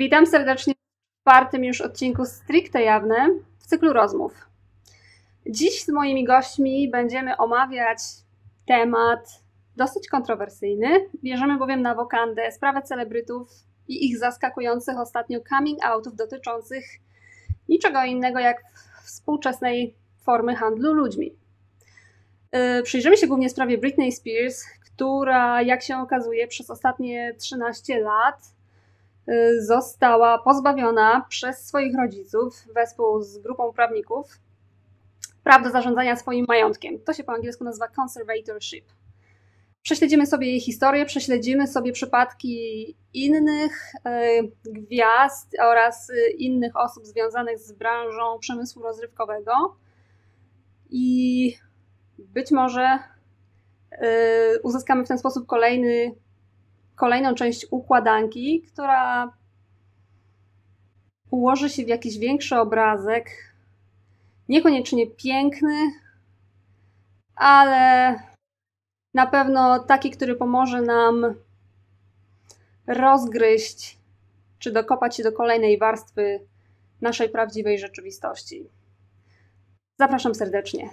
Witam serdecznie w czwartym już odcinku Stricte Jawne w cyklu rozmów. Dziś z moimi gośćmi będziemy omawiać temat dosyć kontrowersyjny. Bierzemy bowiem na wokandę sprawę celebrytów i ich zaskakujących ostatnio coming outów dotyczących niczego innego jak współczesnej formy handlu ludźmi. Yy, przyjrzymy się głównie sprawie Britney Spears, która, jak się okazuje, przez ostatnie 13 lat została pozbawiona przez swoich rodziców wespół z grupą prawników praw do zarządzania swoim majątkiem. To się po angielsku nazywa conservatorship. Prześledzimy sobie jej historię, prześledzimy sobie przypadki innych yy, gwiazd oraz innych osób związanych z branżą przemysłu rozrywkowego i być może y, uzyskamy w ten sposób kolejny, kolejną część układanki, która ułoży się w jakiś większy obrazek, niekoniecznie piękny, ale na pewno taki, który pomoże nam rozgryźć czy dokopać się do kolejnej warstwy naszej prawdziwej rzeczywistości. Zapraszam serdecznie.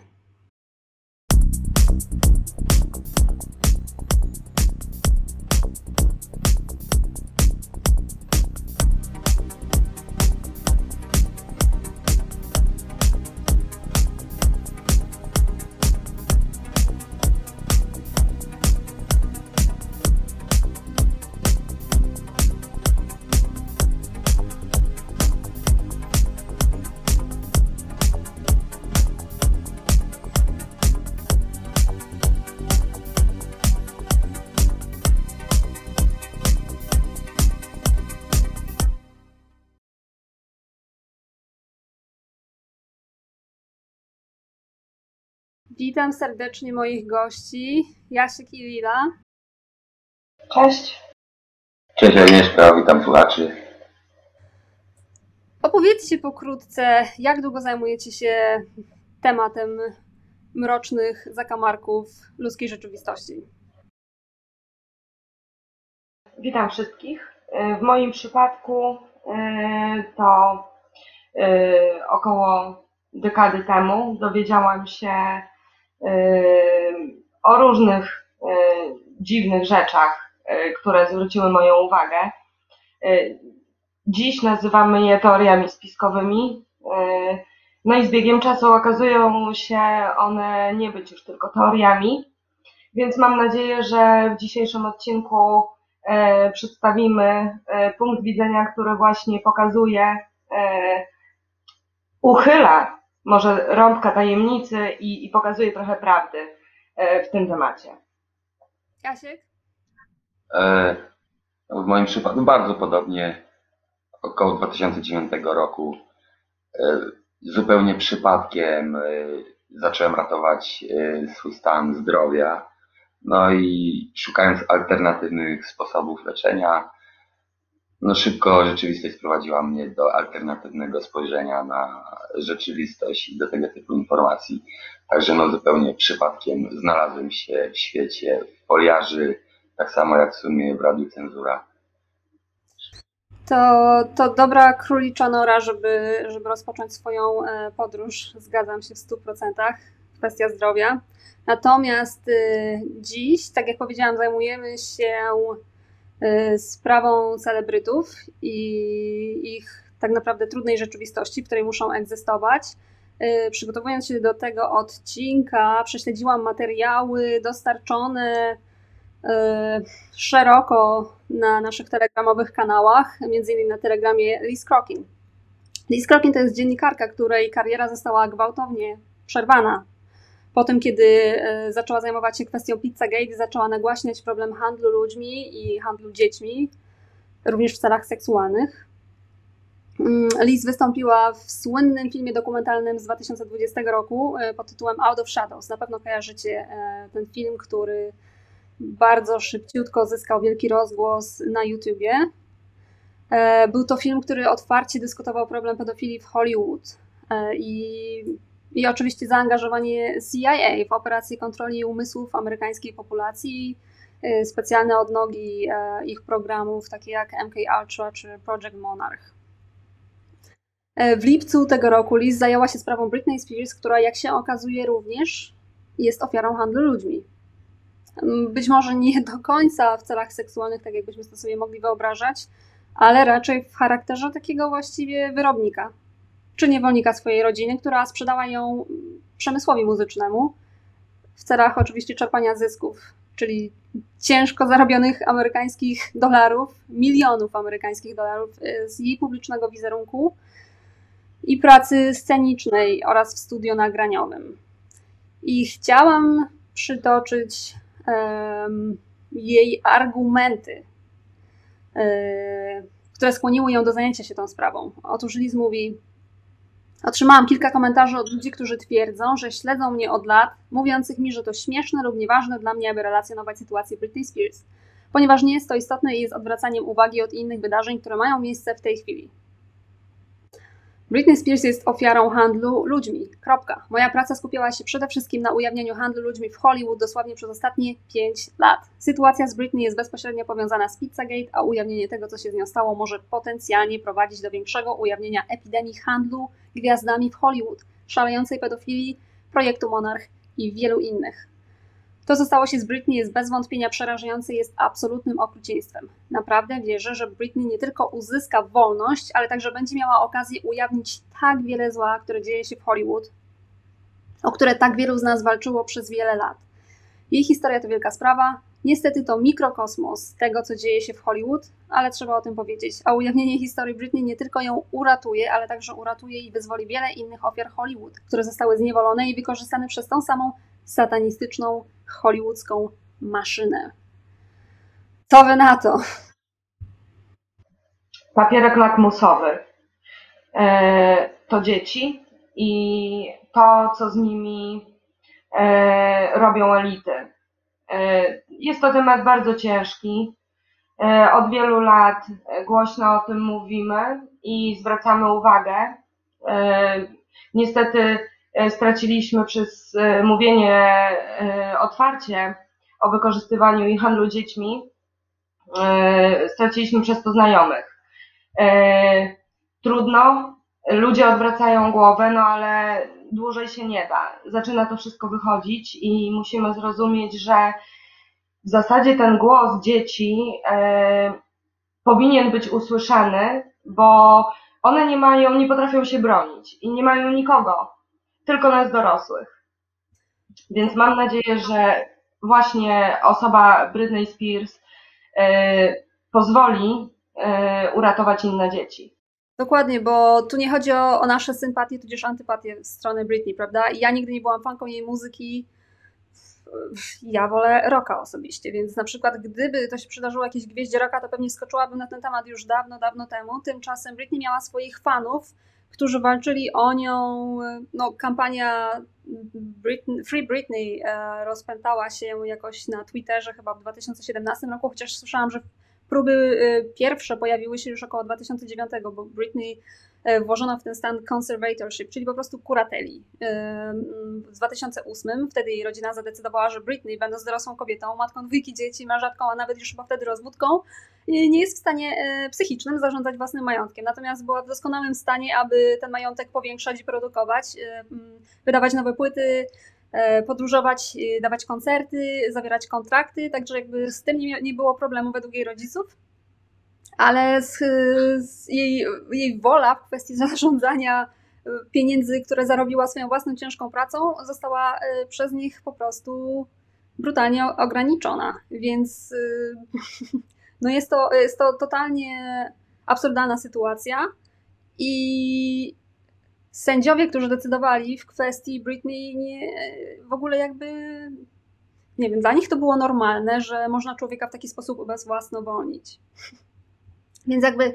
Witam serdecznie moich gości, Jasiek i Lila. Cześć. Cześć Agnieszka, witam słuchaczy. Opowiedzcie pokrótce, jak długo zajmujecie się tematem mrocznych zakamarków ludzkiej rzeczywistości. Witam wszystkich. W moim przypadku e, to e, około dekady temu dowiedziałam się o różnych dziwnych rzeczach, które zwróciły moją uwagę. Dziś nazywamy je teoriami spiskowymi. No i z biegiem czasu okazują się one nie być już tylko teoriami, więc mam nadzieję, że w dzisiejszym odcinku przedstawimy punkt widzenia, który właśnie pokazuje, uchyla może rąbka tajemnicy i, i pokazuje trochę prawdy e, w tym temacie. Jasiek? E, w moim przypadku bardzo podobnie, około 2009 roku, e, zupełnie przypadkiem zacząłem ratować swój stan zdrowia. No i szukając alternatywnych sposobów leczenia, no szybko rzeczywistość sprowadziła mnie do alternatywnego spojrzenia na rzeczywistość i do tego typu informacji. Także no zupełnie przypadkiem znalazłem się w świecie foliarzy, tak samo jak w sumie w Radiu Cenzura. To, to dobra królicza nora, żeby, żeby rozpocząć swoją e, podróż. Zgadzam się w 100%. Kwestia zdrowia. Natomiast y, dziś, tak jak powiedziałam, zajmujemy się sprawą celebrytów i ich tak naprawdę trudnej rzeczywistości, w której muszą egzystować. Y, przygotowując się do tego odcinka, prześledziłam materiały dostarczone y, szeroko na naszych telegramowych kanałach, między innymi na telegramie Liz Crokin. Liz Crokin to jest dziennikarka, której kariera została gwałtownie przerwana po tym, kiedy e, zaczęła zajmować się kwestią Pizzagate, zaczęła nagłaśniać problem handlu ludźmi i handlu dziećmi, również w celach seksualnych. Mm, Liz wystąpiła w słynnym filmie dokumentalnym z 2020 roku e, pod tytułem Out of Shadows. Na pewno kojarzycie e, ten film, który bardzo szybciutko zyskał wielki rozgłos na YouTubie. Był to film, który otwarcie dyskutował problem pedofilii w Hollywood i i oczywiście zaangażowanie CIA w operację kontroli umysłów amerykańskiej populacji specjalne odnogi ich programów, takie jak MK Ultra czy Project Monarch. W lipcu tego roku Liz zajęła się sprawą Britney Spears, która jak się okazuje również jest ofiarą handlu ludźmi. Być może nie do końca w celach seksualnych, tak jakbyśmy to sobie mogli wyobrażać, ale raczej w charakterze takiego właściwie wyrobnika, czy niewolnika swojej rodziny, która sprzedała ją przemysłowi muzycznemu w celach oczywiście czerpania zysków, czyli ciężko zarobionych amerykańskich dolarów, milionów amerykańskich dolarów y, z jej publicznego wizerunku i pracy scenicznej oraz w studio nagraniowym. I chciałam przytoczyć um, jej argumenty, um, które skłoniły ją do zajęcia się tą sprawą. Otóż Liz mówi: Otrzymałam kilka komentarzy od ludzi, którzy twierdzą, że śledzą mnie od lat, mówiących mi, że to śmieszne lub nieważne dla mnie, aby relacjonować sytuację Britney Spears, ponieważ nie jest to istotne i jest odwracaniem uwagi od innych wydarzeń, które mają miejsce w tej chwili. Britney Spears jest ofiarą handlu ludźmi. Kropka. Moja praca skupiała się przede wszystkim na ujawnianiu handlu ludźmi w Hollywood dosłownie przez ostatnie 5 lat. Sytuacja z Britney jest bezpośrednio powiązana z Pizzagate, a ujawnienie tego, co się z nią stało, może potencjalnie prowadzić do większego ujawnienia epidemii handlu gwiazdami w Hollywood, szalejącej pedofilii, projektu Monarch i wielu innych. To, co stało się z Britney, jest bez wątpienia przerażające i jest absolutnym okrucieństwem. Naprawdę wierzę, że Britney nie tylko uzyska wolność, ale także będzie miała okazję ujawnić tak wiele zła, które dzieje się w Hollywood, o które tak wielu z nas walczyło przez wiele lat. Jej historia to wielka sprawa. Niestety to mikrokosmos tego, co dzieje się w Hollywood, ale trzeba o tym powiedzieć. A ujawnienie historii Britney nie tylko ją uratuje, ale także uratuje i wyzwoli wiele innych ofiar Hollywood, które zostały zniewolone i wykorzystane przez tą samą satanistyczną hollywoodzką maszynę. Co wy na to? Papierek lakmusowy. E, to dzieci i to, co z nimi e, robią elity. E, jest to temat bardzo ciężki. Od wielu lat głośno o tym mówimy i zwracamy uwagę. Niestety straciliśmy przez e, mówienie e, otwarcie o wykorzystywaniu i handlu dziećmi, straciliśmy przez to znajomych. Trudno, ludzie odwracają głowę, no ale dłużej się nie da. Zaczyna to wszystko wychodzić i musimy zrozumieć, że w zasadzie ten głos dzieci powinien być usłyszany, bo one nie mają, nie potrafią się bronić i nie mają nikogo, tylko nas dorosłych. Więc mam nadzieję, że właśnie osoba Britney Spears e, pozwoli e, uratować inne dzieci. Dokładnie, bo tu nie chodzi o, o nasze sympatie, tudzież antypatie w stronę Britney, prawda? Ja nigdy nie byłam fanką jej muzyki. Ja wolę rocka osobiście, więc na przykład gdyby to się przydarzyło jakieś gwieździe rocka, to pewnie skoczyłabym na ten temat już dawno, dawno temu. Tymczasem Britney miała swoich fanów, którzy walczyli o nią. No, kampania Britney, Free Britney e, rozpętała się jakoś na Twitterze chyba w 2017 roku, chociaż słyszałam, że próby e, pierwsze pojawiły się już około 2009, bo Britney włożono w ten stan conservatorship, czyli po prostu kurateli. E, w 2008 wtedy jej rodzina zadecydowała, że Britney, będąc dorosłą kobietą, matką dwójki dzieci, mężatką, a nawet już chyba wtedy rozwódką, nie jest w stanie e, psychicznym zarządzać własnym majątkiem. Natomiast była w doskonałym stanie, aby ten majątek powiększać i produkować, wydawać nowe płyty, podróżować, dawać koncerty, zawierać kontrakty, także jakby z tym nie, nie było problemu według jej rodziców ale z, z jej, jej wola w kwestii zarządzania e, pieniędzy, które zarobiła swoją własną ciężką pracą, została e, przez nich po prostu brutalnie ograniczona. Więc e, no jest, to, jest to totalnie absurdalna sytuacja i sędziowie, którzy decydowali w kwestii Britney, nie, w ogóle jakby nie wiem, dla nich to było normalne, że można człowieka w taki sposób ubezwłasnowolnić. Więc jakby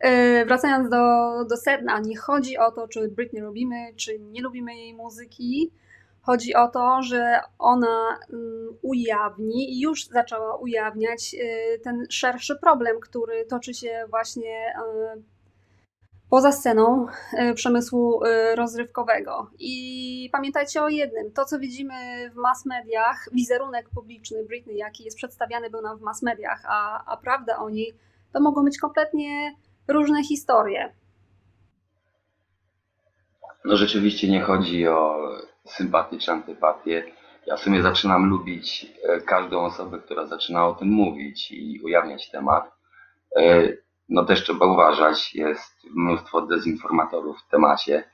e, wracając do, do sedna, nie chodzi o to, czy Britney lubimy, czy nie lubimy jej muzyki. Chodzi o to, że ona mm, ujawni i już zaczęła ujawniać e, ten szerszy problem, który toczy się właśnie e, poza sceną przemysłu rozrywkowego. I pamiętajcie o jednym, to co widzimy w mass mediach, wizerunek publiczny Britney, jaki jest przedstawiany był nam w mass mediach, a, a prawda o niej, to mogą być kompletnie różne historie. No rzeczywiście nie chodzi o sympatię czy antypatię. Ja w sumie zaczynam lubić e, każdą osobę, która zaczyna o tym mówić i ujawniać temat. No też trzeba uważać, jest mnóstwo dezinformatorów w temacie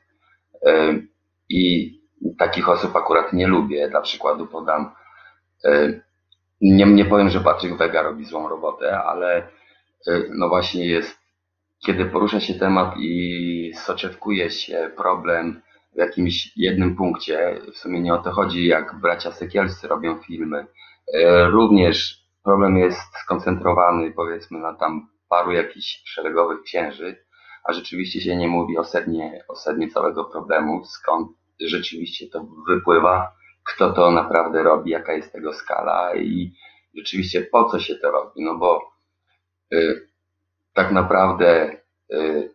i takich osób akurat nie lubię. Dla przykładu podam, nie, nie powiem, że Patryk Wega robi złą robotę, ale no właśnie jest, kiedy porusza się temat i soczewkuje się problem w jakimś jednym punkcie, w sumie nie o to chodzi, jak bracia Sekielscy robią filmy, również problem jest skoncentrowany powiedzmy na tam paru jakichś szeregowych księży, a rzeczywiście się nie mówi o sednie, o sednie całego problemu, skąd rzeczywiście to wypływa, kto to naprawdę robi, jaka jest tego skala i rzeczywiście po co się to robi, no bo y, tak naprawdę y,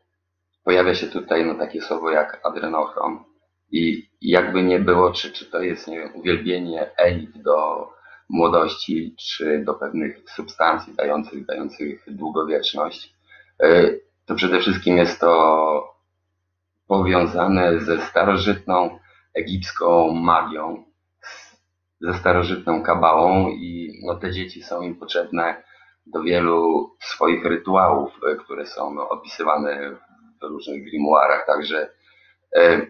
pojawia się tutaj no, takie słowo jak adrenochrom i jakby nie było, czy, czy to jest nie wiem, uwielbienie elit do młodości, czy do pewnych substancji dających, dających długowieczność, e, to przede wszystkim jest to powiązane ze starożytną egipską magią, ze starożytną kabałą i no, te dzieci są im potrzebne do wielu swoich rytuałów, e, które są no, opisywane w różnych grimoirach, także e,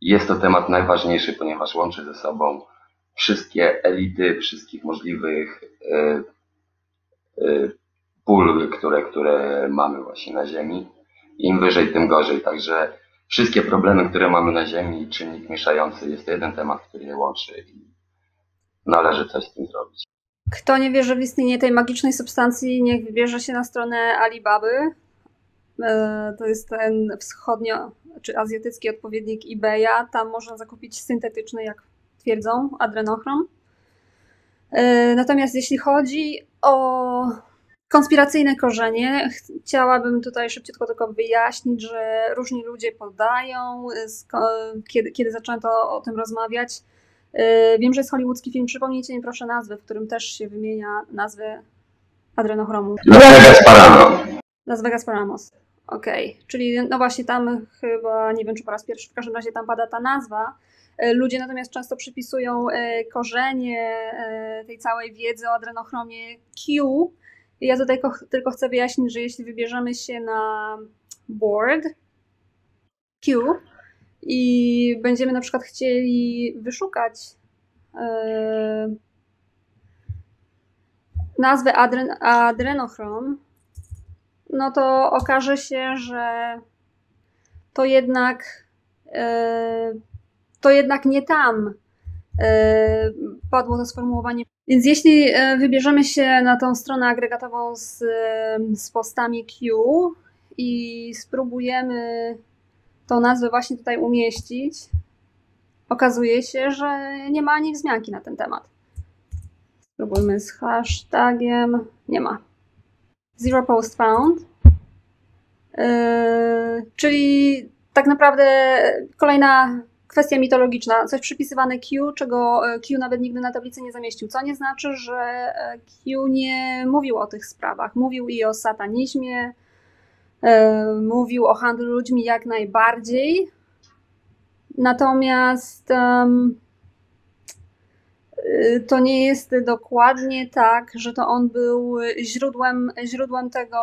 jest to temat najważniejszy, ponieważ łączy ze sobą wszystkie elity wszystkich możliwych e, pól, które, które mamy właśnie na Ziemi. Im wyżej, tym gorzej. Także wszystkie problemy, które mamy na Ziemi, czynnik mieszający jest to jeden temat, który je łączy i należy coś z tym zrobić. Kto nie wierzy w istnienie tej magicznej substancji, niech wybierze się na stronę Alibaby. E, to jest ten wschodnio, czy azjatycki odpowiednik eBaya. Tam można zakupić syntetyczny, jak twierdzą, adrenochrom. E, natomiast jeśli chodzi o konspiracyjne korzenie, chciałabym tutaj szybciutko tylko wyjaśnić, że różni ludzie podają, kiedy, kiedy zaczęto o tym rozmawiać. E, wiem, że jest hollywoodzki film, przypomnijcie mi proszę nazwę, w którym też się wymienia nazwę adrenochromu. Las Vegas Paramos. Las Vegas Paramos. Okej, okay. czyli no właśnie tam chyba, nie wiem czy po raz pierwszy, w każdym razie tam pada ta nazwa. E, ludzie natomiast często przypisują e, korzenie tej całej wiedzy o adrenochromie Q. Ja tutaj tylko chcę wyjaśnić, że jeśli wybierzemy się na board Q i będziemy na przykład chcieli wyszukać nazwę adren adrenochrom, no to okaże się, że to jednak to jednak nie tam e, padło to sformułowanie. Więc jeśli wybierzemy się na tą stronę agregatową z, z postami Q i spróbujemy tą nazwę właśnie tutaj umieścić, okazuje się, że nie ma ani wzmianki na ten temat. Spróbujmy z hashtagiem. Nie ma. Zero post found. Yy, czyli tak naprawdę kolejna kwestia mitologiczna, coś przypisywane Q, czego e, Q nawet nigdy na tablicy nie zamieścił, co nie znaczy, że e, Q nie mówił o tych sprawach. Mówił i o satanizmie, mówił o handlu ludźmi jak najbardziej. Natomiast um, to nie jest dokładnie tak, że to on był źródłem, źródłem tego,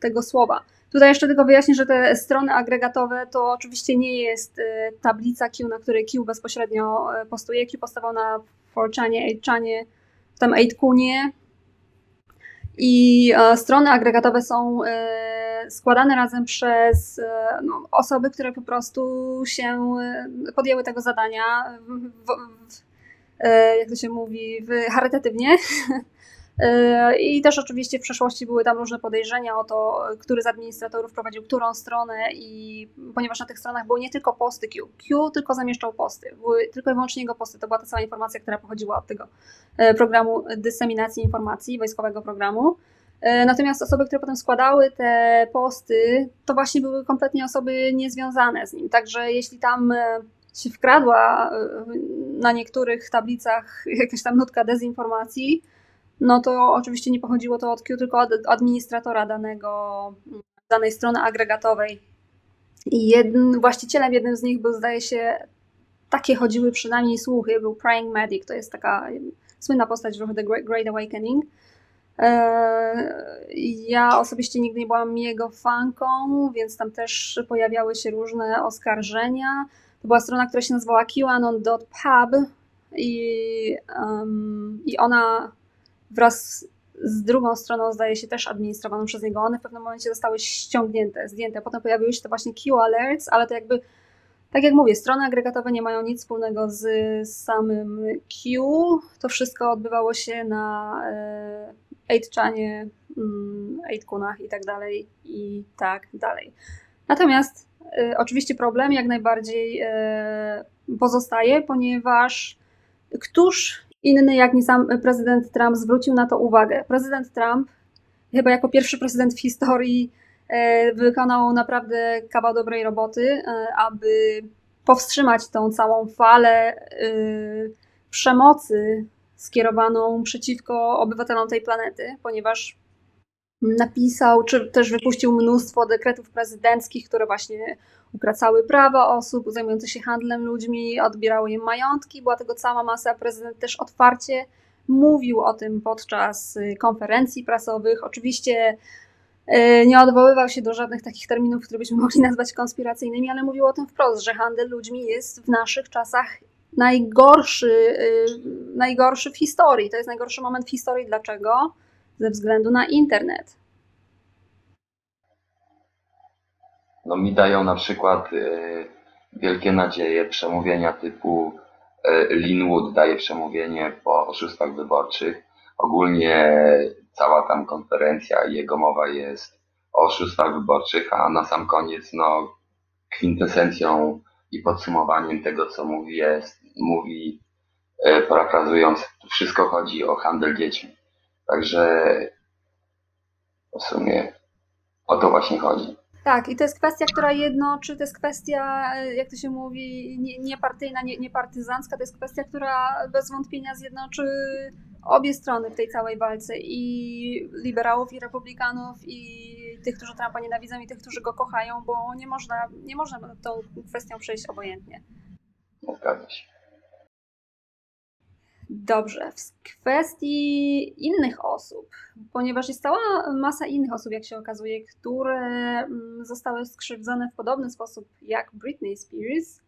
tego słowa. Tutaj jeszcze tylko wyjaśnię, że te strony agregatowe to oczywiście nie jest y, tablica Q, na której Q bezpośrednio postuje. Q postawał na 4chanie, 8chanie, tam 8kunie. I e, strony agregatowe są e, składane razem przez e, no, osoby, które po prostu się podjęły tego zadania, w, w, w, jak to się mówi, charytatywnie. Yy, I też oczywiście w przeszłości były tam różne podejrzenia o to, który z administratorów prowadził którą stronę i ponieważ na tych stronach były nie tylko posty Q, Q tylko zamieszczał posty, były tylko i wyłącznie jego posty, to była ta cała informacja, która pochodziła od tego e, programu dyseminacji informacji, wojskowego programu. E, natomiast osoby, które potem składały te posty, to właśnie były kompletnie osoby niezwiązane z nim. Także jeśli tam e, się wkradła na niektórych tablicach jakaś tam nutka dezinformacji, no to oczywiście nie pochodziło to od Q, tylko od administratora danego, danej strony agregatowej. I właścicielem jednym z nich był, zdaje się, takie chodziły przynajmniej słuchy, był Praying Medic, to jest taka słynna postać w The Great Awakening. Eee, ja osobiście nigdy nie byłam jego fanką, więc tam też pojawiały się różne oskarżenia. To była strona, która się nazywała qanon.pub i, um, i ona wraz z drugą stroną, zdaje się, też administrowaną przez niego, one w pewnym momencie zostały ściągnięte, zdjęte. Potem pojawiły się te właśnie Q-alerts, ale to jakby, tak jak mówię, strony agregatowe nie mają nic wspólnego z samym Q. To wszystko odbywało się na 8chanie, 8kunach i tak dalej, i tak dalej. Natomiast y, oczywiście problem jak najbardziej y, pozostaje, ponieważ któż inny jak nie sam prezydent Trump zwrócił na to uwagę. Prezydent Trump, chyba jako pierwszy prezydent w historii, e, wykonał naprawdę kawał dobrej roboty, aby powstrzymać tą całą falę przemocy skierowaną przeciwko obywatelom tej planety, ponieważ napisał, czy też wypuścił mnóstwo dekretów prezydenckich, które właśnie ukracały prawa osób zajmujących się handlem ludźmi, odbierały im majątki, była tego cała masa. Prezydent też otwarcie mówił o tym podczas y, konferencji prasowych. Oczywiście y, nie odwoływał się do żadnych takich terminów, które byśmy mogli nazwać konspiracyjnymi, ale mówił o tym wprost, że handel ludźmi jest w naszych czasach najgorszy, y, najgorszy w historii. To jest najgorszy moment w historii. Dlaczego? Ze względu na internet. no mi dają na przykład e, wielkie nadzieje przemówienia typu e, Linwood daje przemówienie po oszustwach wyborczych. Ogólnie cała tam konferencja i jego mowa jest o oszustwach wyborczych, a na sam koniec no, kwintesencją i podsumowaniem tego, co mówi, jest, mówi, e, parafrazując, wszystko chodzi o handel dziećmi. Także w sumie o to właśnie chodzi. Tak, i to jest kwestia, która jednoczy, to jest kwestia, jak to się mówi, niepartyjna, nie, niepartyzancka, to jest kwestia, która bez wątpienia zjednoczy obie strony w tej całej walce i liberałów, i republikanów, i tych, którzy Trumpa nienawidzą, i tych, którzy go kochają, bo nie można, nie można tą kwestią przejść obojętnie. Zgadza się. Dobrze, w kwestii innych osób, ponieważ jest cała masa innych osób, jak się okazuje, które mm, zostały skrzywdzone w podobny sposób jak Britney Spears.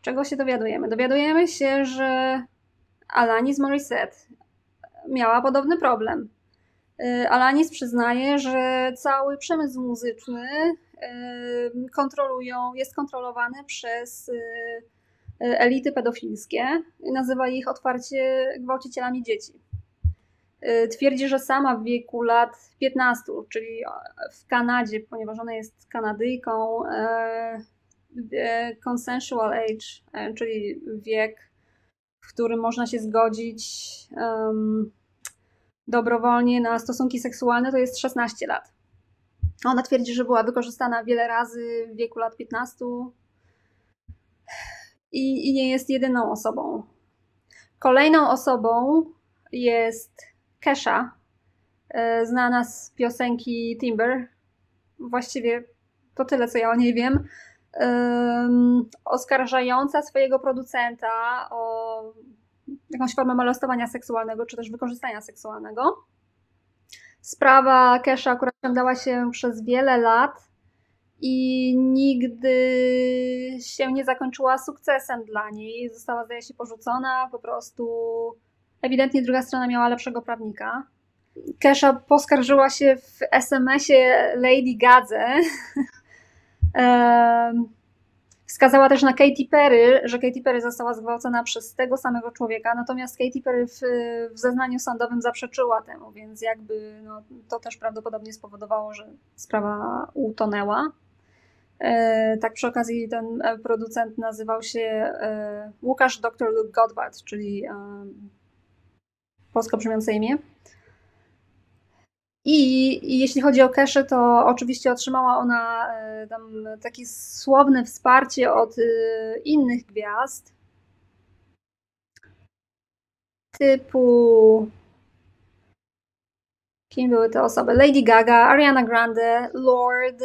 Czego się dowiadujemy? Dowiadujemy się, że Alanis Morissette miała podobny problem. Y, Alanis przyznaje, że cały przemysł muzyczny y, kontrolują, jest kontrolowany przez y, elity pedofilskie, nazywa ich otwarcie gwałcicielami dzieci. Twierdzi, że sama w wieku lat 15, czyli w Kanadzie, ponieważ ona jest Kanadyjką, consensual age, czyli wiek, w którym można się zgodzić um, dobrowolnie na stosunki seksualne, to jest 16 lat. Ona twierdzi, że była wykorzystana wiele razy w wieku lat 15 i, i nie jest jedyną osobą. Kolejną osobą jest Kesha, e, znana z piosenki Timber. Właściwie to tyle, co ja o niej wiem. Um, oskarżająca swojego producenta o jakąś formę molestowania seksualnego, czy też wykorzystania seksualnego. Sprawa Kesha akurat ciągnęła się przez wiele lat i nigdy się nie zakończyła sukcesem dla niej. Została, zdaje się, porzucona, po prostu ewidentnie druga strona miała lepszego prawnika. Kesha poskarżyła się w SMS-ie Lady Gadze. Wskazała też na Katy Perry, że Katy Perry została zgwałcona przez tego samego człowieka, natomiast Katy Perry w, w zeznaniu sądowym zaprzeczyła temu, więc jakby no, to też prawdopodobnie spowodowało, że sprawa utonęła. E, tak przy okazji ten e, producent nazywał się e, Łukasz Dr. Luke Godward, czyli polsko brzmiące imię. I jeśli chodzi o Keszę, to oczywiście otrzymała ona tam takie słowne wsparcie od innych gwiazd. Typu Kim były te osoby? Lady Gaga, Ariana Grande, Lord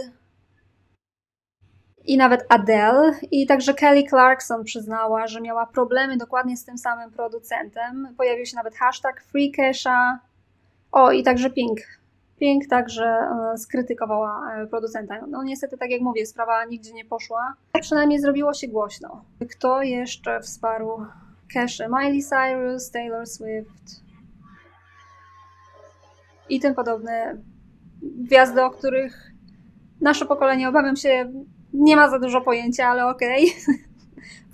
i nawet Adele. I także Kelly Clarkson przyznała, że miała problemy dokładnie z tym samym producentem. Pojawił się nawet hashtag FreeCasha. O, i także Pink. Pink także e, skrytykowała e, producenta. No niestety, tak jak mówię, sprawa nigdzie nie poszła. Przynajmniej zrobiło się głośno. Kto jeszcze wsparł Cash? Miley Cyrus, Taylor Swift, i tym podobne gwiazdy, o których nasze pokolenie, obawiam się, nie ma za dużo pojęcia, ale okej. Okay.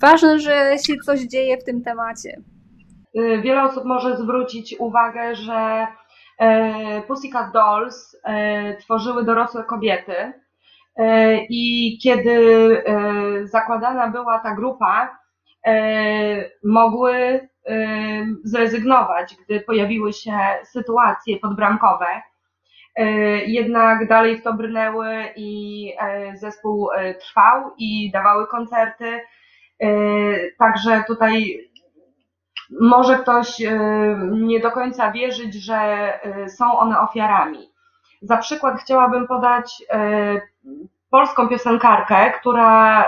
Ważne, że się coś dzieje w tym temacie. Y, wiele osób może zwrócić uwagę, że Pussycat Dolls e, tworzyły dorosłe kobiety e, i kiedy zakładana była ta grupa, mogły zrezygnować, gdy pojawiły się sytuacje podbramkowe. Jednak dalej w to brnęły i e, zespół e, trwał i dawały koncerty. E, także tutaj może ktoś nie do końca wierzyć, że są one ofiarami. Za przykład chciałabym podać polską piosenkarkę, która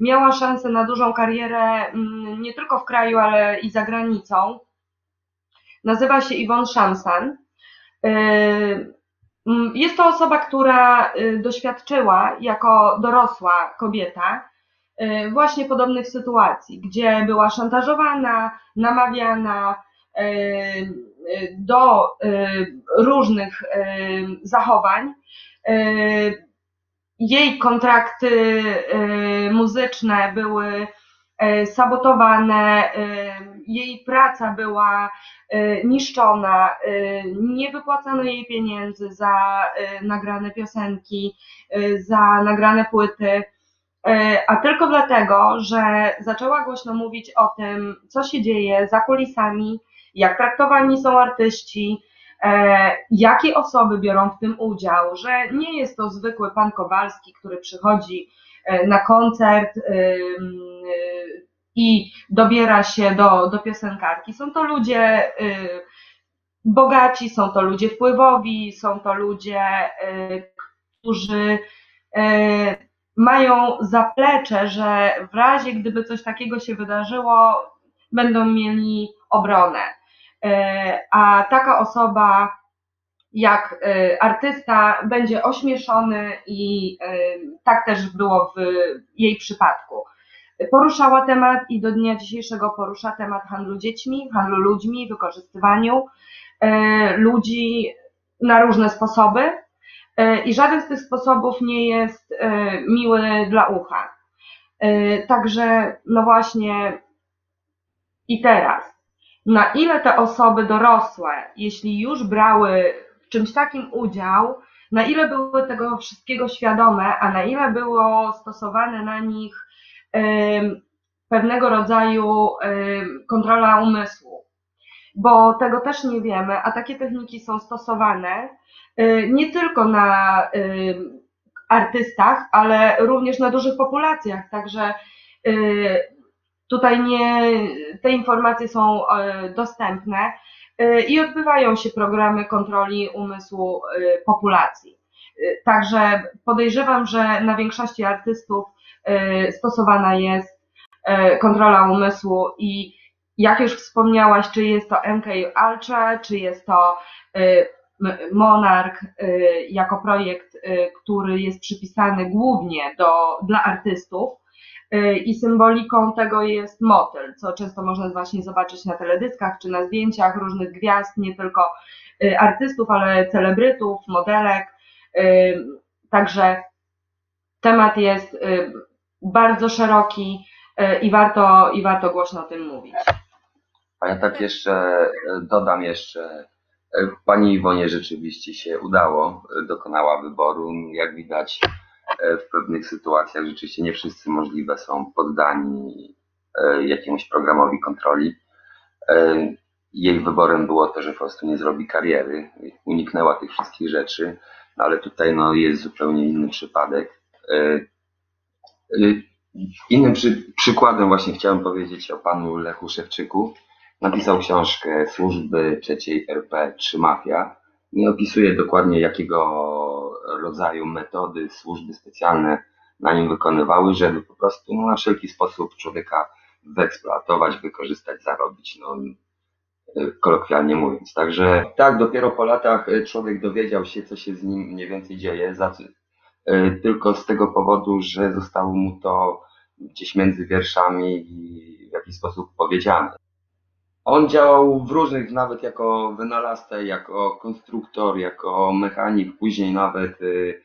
miała szansę na dużą karierę mm, nie tylko w kraju, ale i za granicą. Nazywa się Yvonne Shamsan. Y, mm, jest to osoba, która doświadczyła jako dorosła kobieta właśnie podobnych sytuacji, gdzie była szantażowana, namawiana do różnych zachowań. Jej kontrakty y, muzyczne były y, sabotowane, y, jej praca była niszczona, nie wypłacano jej pieniędzy za nagrane piosenki, za nagrane płyty, a tylko dlatego, że zaczęła głośno mówić o tym, co się dzieje za kulisami, jak traktowani są artyści, E, jakie osoby biorą w tym udział, że nie jest to zwykły pan Kowalski, który przychodzi e, na koncert e, i dobiera się do, do piosenkarki. Są to ludzie bogaci, są to ludzie wpływowi, są to ludzie, którzy mają zaplecze, że w razie gdyby coś takiego się wydarzyło, będą mieli obronę. E, a taka osoba jak e, artysta będzie ośmieszony i e, tak też było w jej przypadku. Poruszała temat i do dnia dzisiejszego porusza temat handlu dziećmi, handlu ludźmi, wykorzystywaniu ludzi na różne sposoby i żaden z tych sposobów nie jest miły dla ucha. Także no właśnie i teraz na ile te osoby dorosłe, jeśli już brały w czymś takim udział, na ile były tego wszystkiego świadome, a na ile było stosowane na nich pewnego rodzaju kontrola umysłu. Bo tego też nie wiemy, a takie techniki są stosowane y, nie tylko na artystach, ale również na dużych populacjach. Także y, Tutaj nie, te informacje są dostępne i odbywają się programy kontroli umysłu populacji. Także podejrzewam, że na większości artystów stosowana jest kontrola umysłu i jak już wspomniałaś, czy jest to MK Ultra, czy jest to Monarch jako projekt, który jest przypisany głównie do, dla artystów, Y, i symboliką tego jest motyl, co często można właśnie zobaczyć na teledyskach czy na zdjęciach różnych gwiazd, nie tylko y, artystów, ale celebrytów, modelek. Y, także temat jest bardzo szeroki i warto, i warto głośno o tym mówić. A ja tak jeszcze dodam jeszcze, Pani Iwonie rzeczywiście się udało, dokonała wyboru, jak widać E, w pewnych sytuacjach rzeczywiście nie wszyscy możliwe są poddani e, jakiemuś programowi kontroli. E, jej wyborem było to, że po prostu nie zrobi kariery, uniknęła tych wszystkich rzeczy, no ale tutaj no, jest zupełnie inny przypadek. E, innym przy, przykładem właśnie chciałem powiedzieć o panu Lechu Szewczyku. Napisał książkę Służby trzeciej RP czy Mafia. Nie opisuje dokładnie jakiego rodzaju metody służby specjalne na nim wykonywały, żeby po prostu no, na wszelki sposób człowieka wyeksploatować, wykorzystać, zarobić, no, kolokwialnie mówiąc. Także tak, dopiero po latach człowiek dowiedział się, co się z nim mniej więcej dzieje, za, e, tylko z tego powodu, że zostało mu to gdzieś między wierszami w jakiś sposób powiedziane. On działał w różnych, nawet jako wynalazca, jako konstruktor, jako mechanik, później nawet y,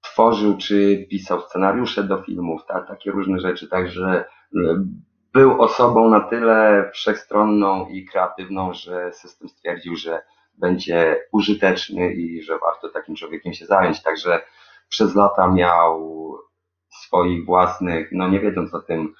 tworzył czy pisał scenariusze do filmów, ta, takie różne rzeczy, także y, był osobą na tyle wszechstronną i kreatywną, że system stwierdził, że będzie użyteczny i że warto takim człowiekiem się zająć. Także przez lata miał swoich własnych, no nie wiedząc o tym,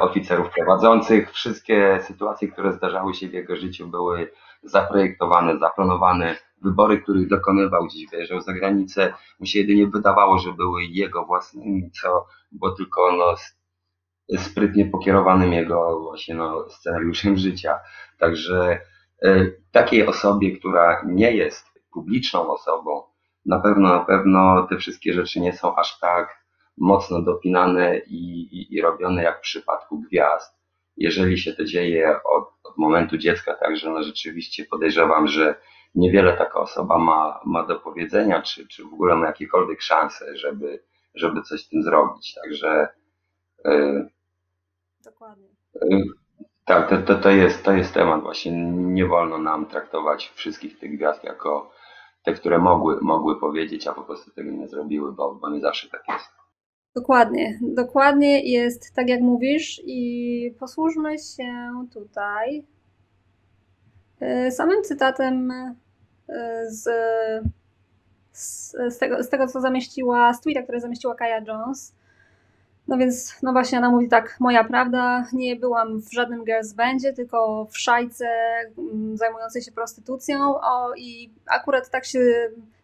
oficerów prowadzących. Wszystkie sytuacje, które zdarzały się w jego życiu, były zaprojektowane, zaplanowane. Wybory, których dokonywał, gdzieś wyjeżdżał za granicę, mu się jedynie wydawało, że były jego własnymi, co było tylko no, sprytnie pokierowanym jego właśnie no, scenariuszem życia. Także e, takiej osobie, która nie jest publiczną osobą, na pewno, na pewno te wszystkie rzeczy nie są aż tak mocno dopinane i, i, i robione jak w przypadku gwiazd. Jeżeli się to dzieje od, od momentu dziecka, także no rzeczywiście podejrzewam, że niewiele taka osoba ma, ma do powiedzenia, czy, czy w ogóle ma jakiekolwiek szanse, żeby, żeby coś z tym zrobić. Także yy, Dokładnie. Yy, tak, to, to, to, jest, to jest temat właśnie. Nie wolno nam traktować wszystkich tych gwiazd jako te, które mogły, mogły powiedzieć, a po prostu tego nie zrobiły, bo, bo nie zawsze tak jest. Dokładnie, dokładnie jest tak jak mówisz i posłużmy się tutaj e, samym cytatem e, z, z, tego, z tego, co zamieściła, z tweeta, który zamieściła Kaya Jones. No więc, no właśnie ona mówi tak, moja prawda, nie byłam w żadnym girls bandzie, tylko w szajce mm, zajmującej się prostytucją o, i akurat tak się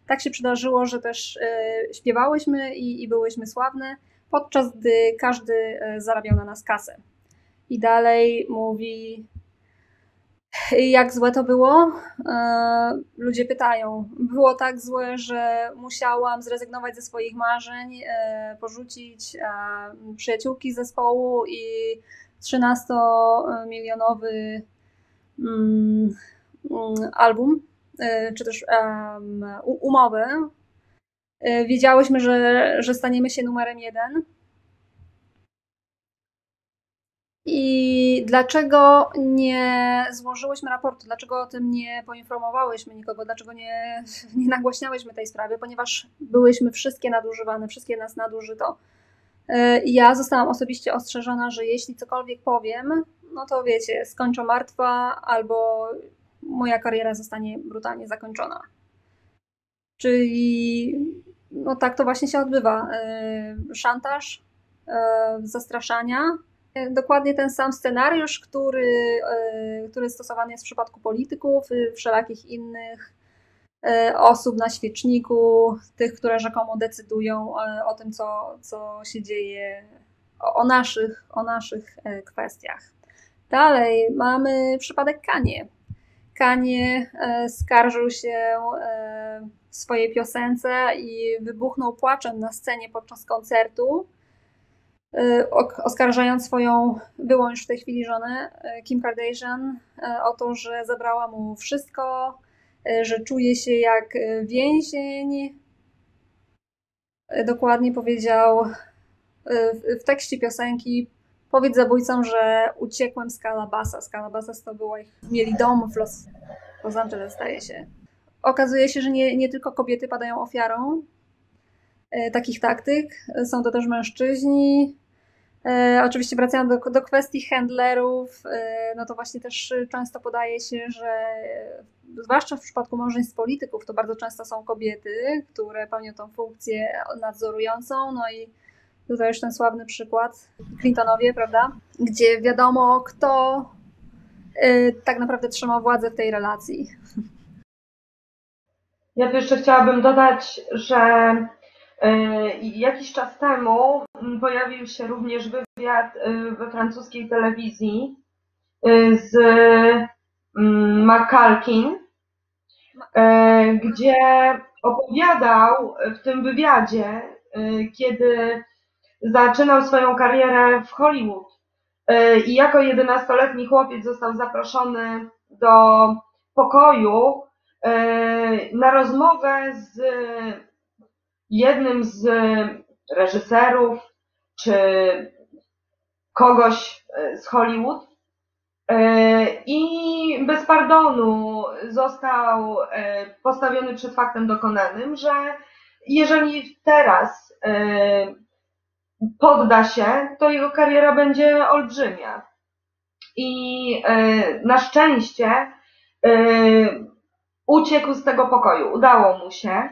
tak się przydarzyło, że też e, śpiewałyśmy i, i byłyśmy sławne, podczas gdy każdy e, zarabiał na nas kasę. I dalej mówi, jak złe to było? E, ludzie pytają. Było tak złe, że musiałam zrezygnować ze swoich marzeń, porzucić przyjaciółki zespołu i 13-milionowy mm, mm, album czy też um, umowy, e, wiedziałyśmy, że, że staniemy się numerem jeden. I dlaczego nie złożyłyśmy raportu? Dlaczego o tym nie poinformowałyśmy nikogo? Dlaczego nie, nie nagłaśniałyśmy tej sprawy? Ponieważ byłyśmy wszystkie nadużywane, wszystkie nas nadużyto. E, ja zostałam osobiście ostrzeżona, że jeśli cokolwiek powiem, no to wiecie, skończę martwa albo moja kariera zostanie brutalnie zakończona. Czyli no tak to właśnie się odbywa. E, szantaż, e, zastraszania. E, dokładnie ten sam scenariusz, który, który stosowany jest w przypadku polityków, wszelakich innych osób na świeczniku, tych, które rzekomo decydują o tym, co, co się dzieje, o naszych, o naszych kwestiach. Dalej mamy przypadek Kanie. Kanie e, skarżył się e, w swojej piosence i wybuchnął płaczem na scenie podczas koncertu, e, oskarżając swoją byłą już w tej chwili żonę, Kim Kardashian, o to, że zabrała mu wszystko, że czuje się jak więzień. Dokładnie powiedział w tekście piosenki Powiedz zabójcom, że uciekłem z Calabasa. Z Calabasas to było ich, mieli dom w Los, Los Angeles, zdaje się. Okazuje się, że nie, nie tylko kobiety padają ofiarą e, takich taktyk, są to też mężczyźni. E, oczywiście wracając do, do kwestii handlerów, e, no to właśnie też często podaje się, że zwłaszcza w przypadku małżeństw polityków, to bardzo często są kobiety, które pełnią tą funkcję nadzorującą, no i Tutaj już ten sławny przykład, Clintonowie, prawda? Gdzie wiadomo, kto y, tak naprawdę trzymał władzę w tej relacji. Ja tu jeszcze chciałabym dodać, że y, jakiś czas temu mm, pojawił się również wywiad y, we francuskiej telewizji y, z mm, McCalkin, y, gdzie opowiadał w tym wywiadzie, kiedy zaczynał swoją karierę w Hollywood y, i jako jedenastoletni chłopiec został zaproszony do pokoju y, na rozmowę z jednym z reżyserów czy kogoś y, z Hollywood. I bez pardonu został postawiony przed faktem dokonanym, że jeżeli teraz podda się, to jego kariera będzie olbrzymia. I y, na szczęście y, uciekł z tego pokoju, udało mu się.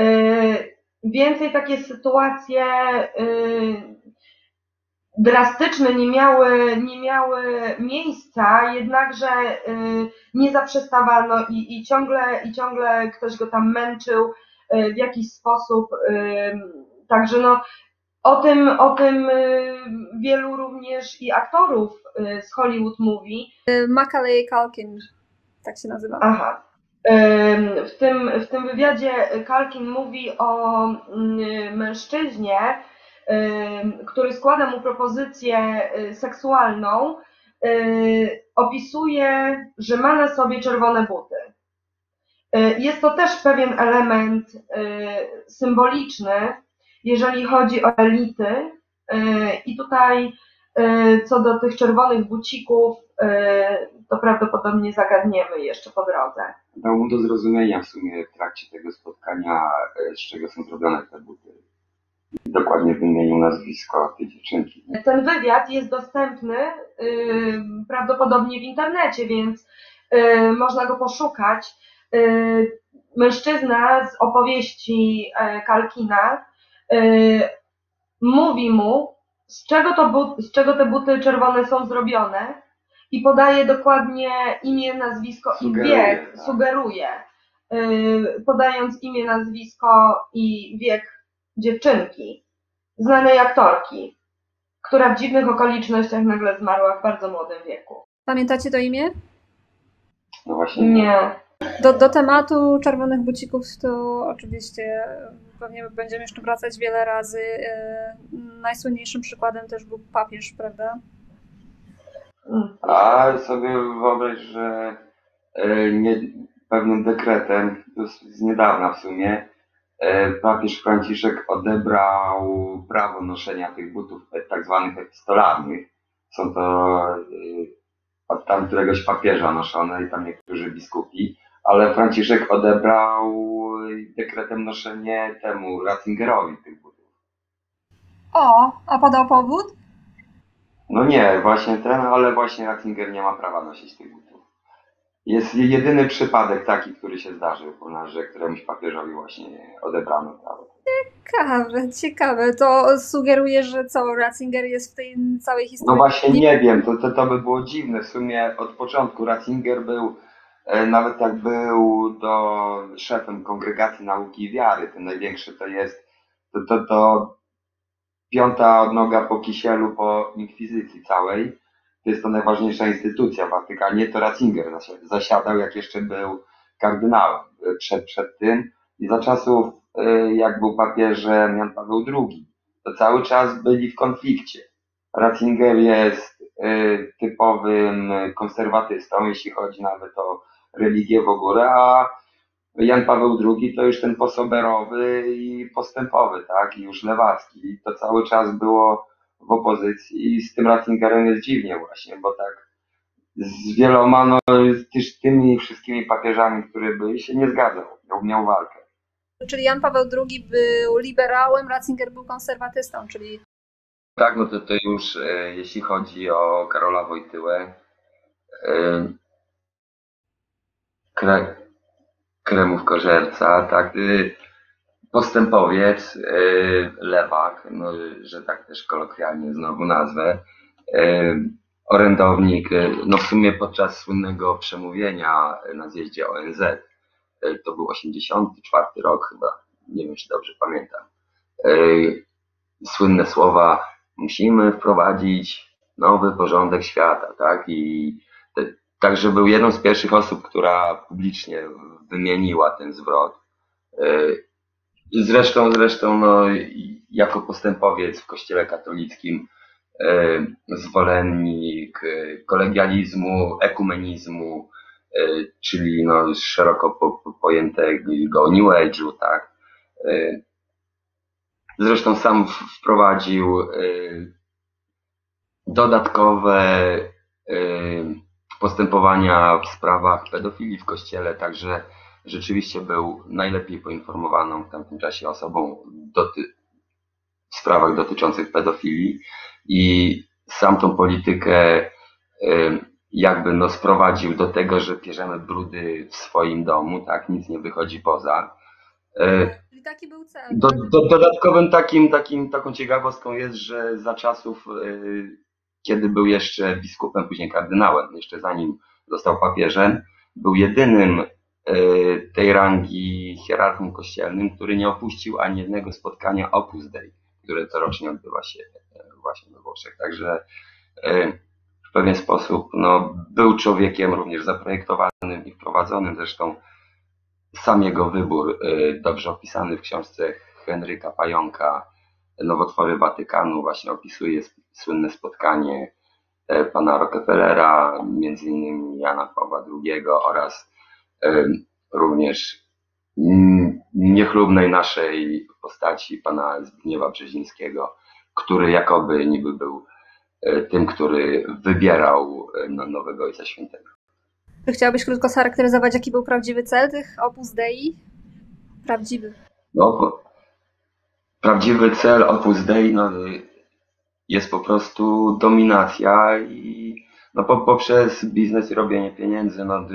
Y, Więcej takie sytuacje drastyczne nie miały, nie miały miejsca, jednakże nie zaprzestawano i, i, ciągle, i ciągle ktoś go tam męczył w jakiś sposób. Także no, o tym, o tym y, wielu również i aktorów y, z Hollywood mówi. Y, Macaulay Culkin, tak się nazywa. Aha. W tym, w tym wywiadzie Kalkin mówi o mężczyźnie, który składa mu propozycję seksualną, opisuje, że ma na sobie czerwone buty. Jest to też pewien element symboliczny, jeżeli chodzi o elity. Y, I tutaj y, co do tych czerwonych bucików, y, to prawdopodobnie zagadniemy jeszcze po drodze. Dał mu do zrozumienia w sumie w trakcie tego spotkania, e, z czego są zrobione te buty. Dokładnie wymienił nazwisko tej dziewczynki. Ten wywiad jest dostępny prawdopodobnie w internecie, więc można go poszukać. Mężczyzna z opowieści e, Kalkina mówi mu, z czego, to but, z czego te buty czerwone są zrobione i podaje dokładnie imię, nazwisko i Sugeruje, wiek, tak. sugeruje, y, podając imię, nazwisko i wiek dziewczynki, znanej aktorki, która w dziwnych okolicznościach nagle zmarła w bardzo młodym wieku. Pamiętacie to imię? No właśnie. Nie. Do, do tematu czerwonych bucików to oczywiście e, pewnie będziemy jeszcze wracać wiele razy. E, Najsłynniejszym przykładem też był papież, prawda? A sobie wyobraź, że e, nie, pewnym dekretem, z, niedawna w sumie, papież Franciszek odebrał prawo noszenia tych butów tak zwanych epistolarnych. Są to od tam któregoś papieża noszone i tam niektórzy biskupi, ale Franciszek odebrał dekretem noszenie temu Ratzingerowi tych butów. O, a podał powód? No nie, właśnie ten, ale właśnie Ratzinger nie ma prawa nosić tych butów. Jest jedyny przypadek taki, który się zdarzył że któremuś papieżowi właśnie odebrano prawo. Ciekawe, ciekawe. To sugeruje, że co, Ratzinger jest w tej całej No historii. właśnie nie wiem, to, to, to by było dziwne. W sumie od początku Ratzinger był, nawet jak był do szefem Kongregacji Nauki i Wiary, ten największy to jest, to, to, to piąta odnoga po kisielu po inkwizycji całej. To jest to najważniejsza instytucja w Watykanie. To Ratzinger zasi- zasiadał, jak jeszcze był kardynałem e, przed, przed tym. I za czasów, e, jak był papieżem Jan Paweł II, to cały czas byli w konflikcie. Ratzinger jest typowym konserwatystą, jeśli chodzi nawet o religię w ogóle, a Jan Paweł II to już ten posoberowy i postępowy, tak, i już lewacki. I to cały czas było w opozycji i z tym Ratzingerem jest dziwnie właśnie, bo tak z wieloma, no, też tymi wszystkimi papieżami, które byli, się nie zgadzał, miał, miał walkę. Czyli Jan Paweł II był liberałem, Ratzinger był konserwatystą, czyli Tak, no to, to już e, jeśli chodzi o Karola Wojtyłę, e, kre, Kremów Korzerca, tak, e, postępowiec, e, lewak, no, że tak też kolokwialnie znowu nazwę, e, orędownik, no w sumie podczas słynnego przemówienia na zjeździe ONZ, to był 84 rok chyba, nie wiem czy dobrze pamiętam, słynne słowa, musimy wprowadzić nowy porządek świata, tak? I także był jedną z pierwszych osób, która publicznie wymieniła ten zwrot. Zresztą, zresztą no, jako postępowiec w kościele katolickim, e, zwolennik e, kolegializmu, ekumenizmu, czyli no, szeroko po, pojętego New Age'u, tak. Zresztą sam wprowadził dodatkowe postępowania w sprawach pedofilii w kościele, także rzeczywiście był najlepiej poinformowaną w tamtym czasie osobą doty w sprawach dotyczących pedofilii i sam tą politykę jakby no sprowadził do tego, że bierzemy brudy w swoim domu, tak, nic nie wychodzi poza. E, Czyli taki był cel. Do, do, dodatkowym takim, takim, taką ciekawostką jest, że za czasów, e, kiedy był jeszcze biskupem, później kardynałem, jeszcze zanim został papieżem, był jedynym E, tej rangi hierarchą kościelnym, który nie opuścił ani jednego spotkania Opus Dei, które corocznie odbywa się e, właśnie we Włoszech. Także e, w pewien sposób no, był człowiekiem również zaprojektowanym i wprowadzonym. Zresztą sam jego wybór, dobrze opisany w książce Henryka Pająka, Nowotwory Watykanu, właśnie opisuje słynne spotkanie pana Rockefellera, między innymi Jana Pawła II oraz również niechlubnej naszej postaci pana Zbigniewa Brzezińskiego, który jakoby niby był e, tym, który wybierał e, nowego Ojca Świętego. Chciałbyś krótko scharakteryzować, jaki był prawdziwy cel tych Opus Dei? Prawdziwy. No, prawdziwy cel Opus Dei no, jest po prostu dominacja i no, poprzez biznes i robienie pieniędzy no,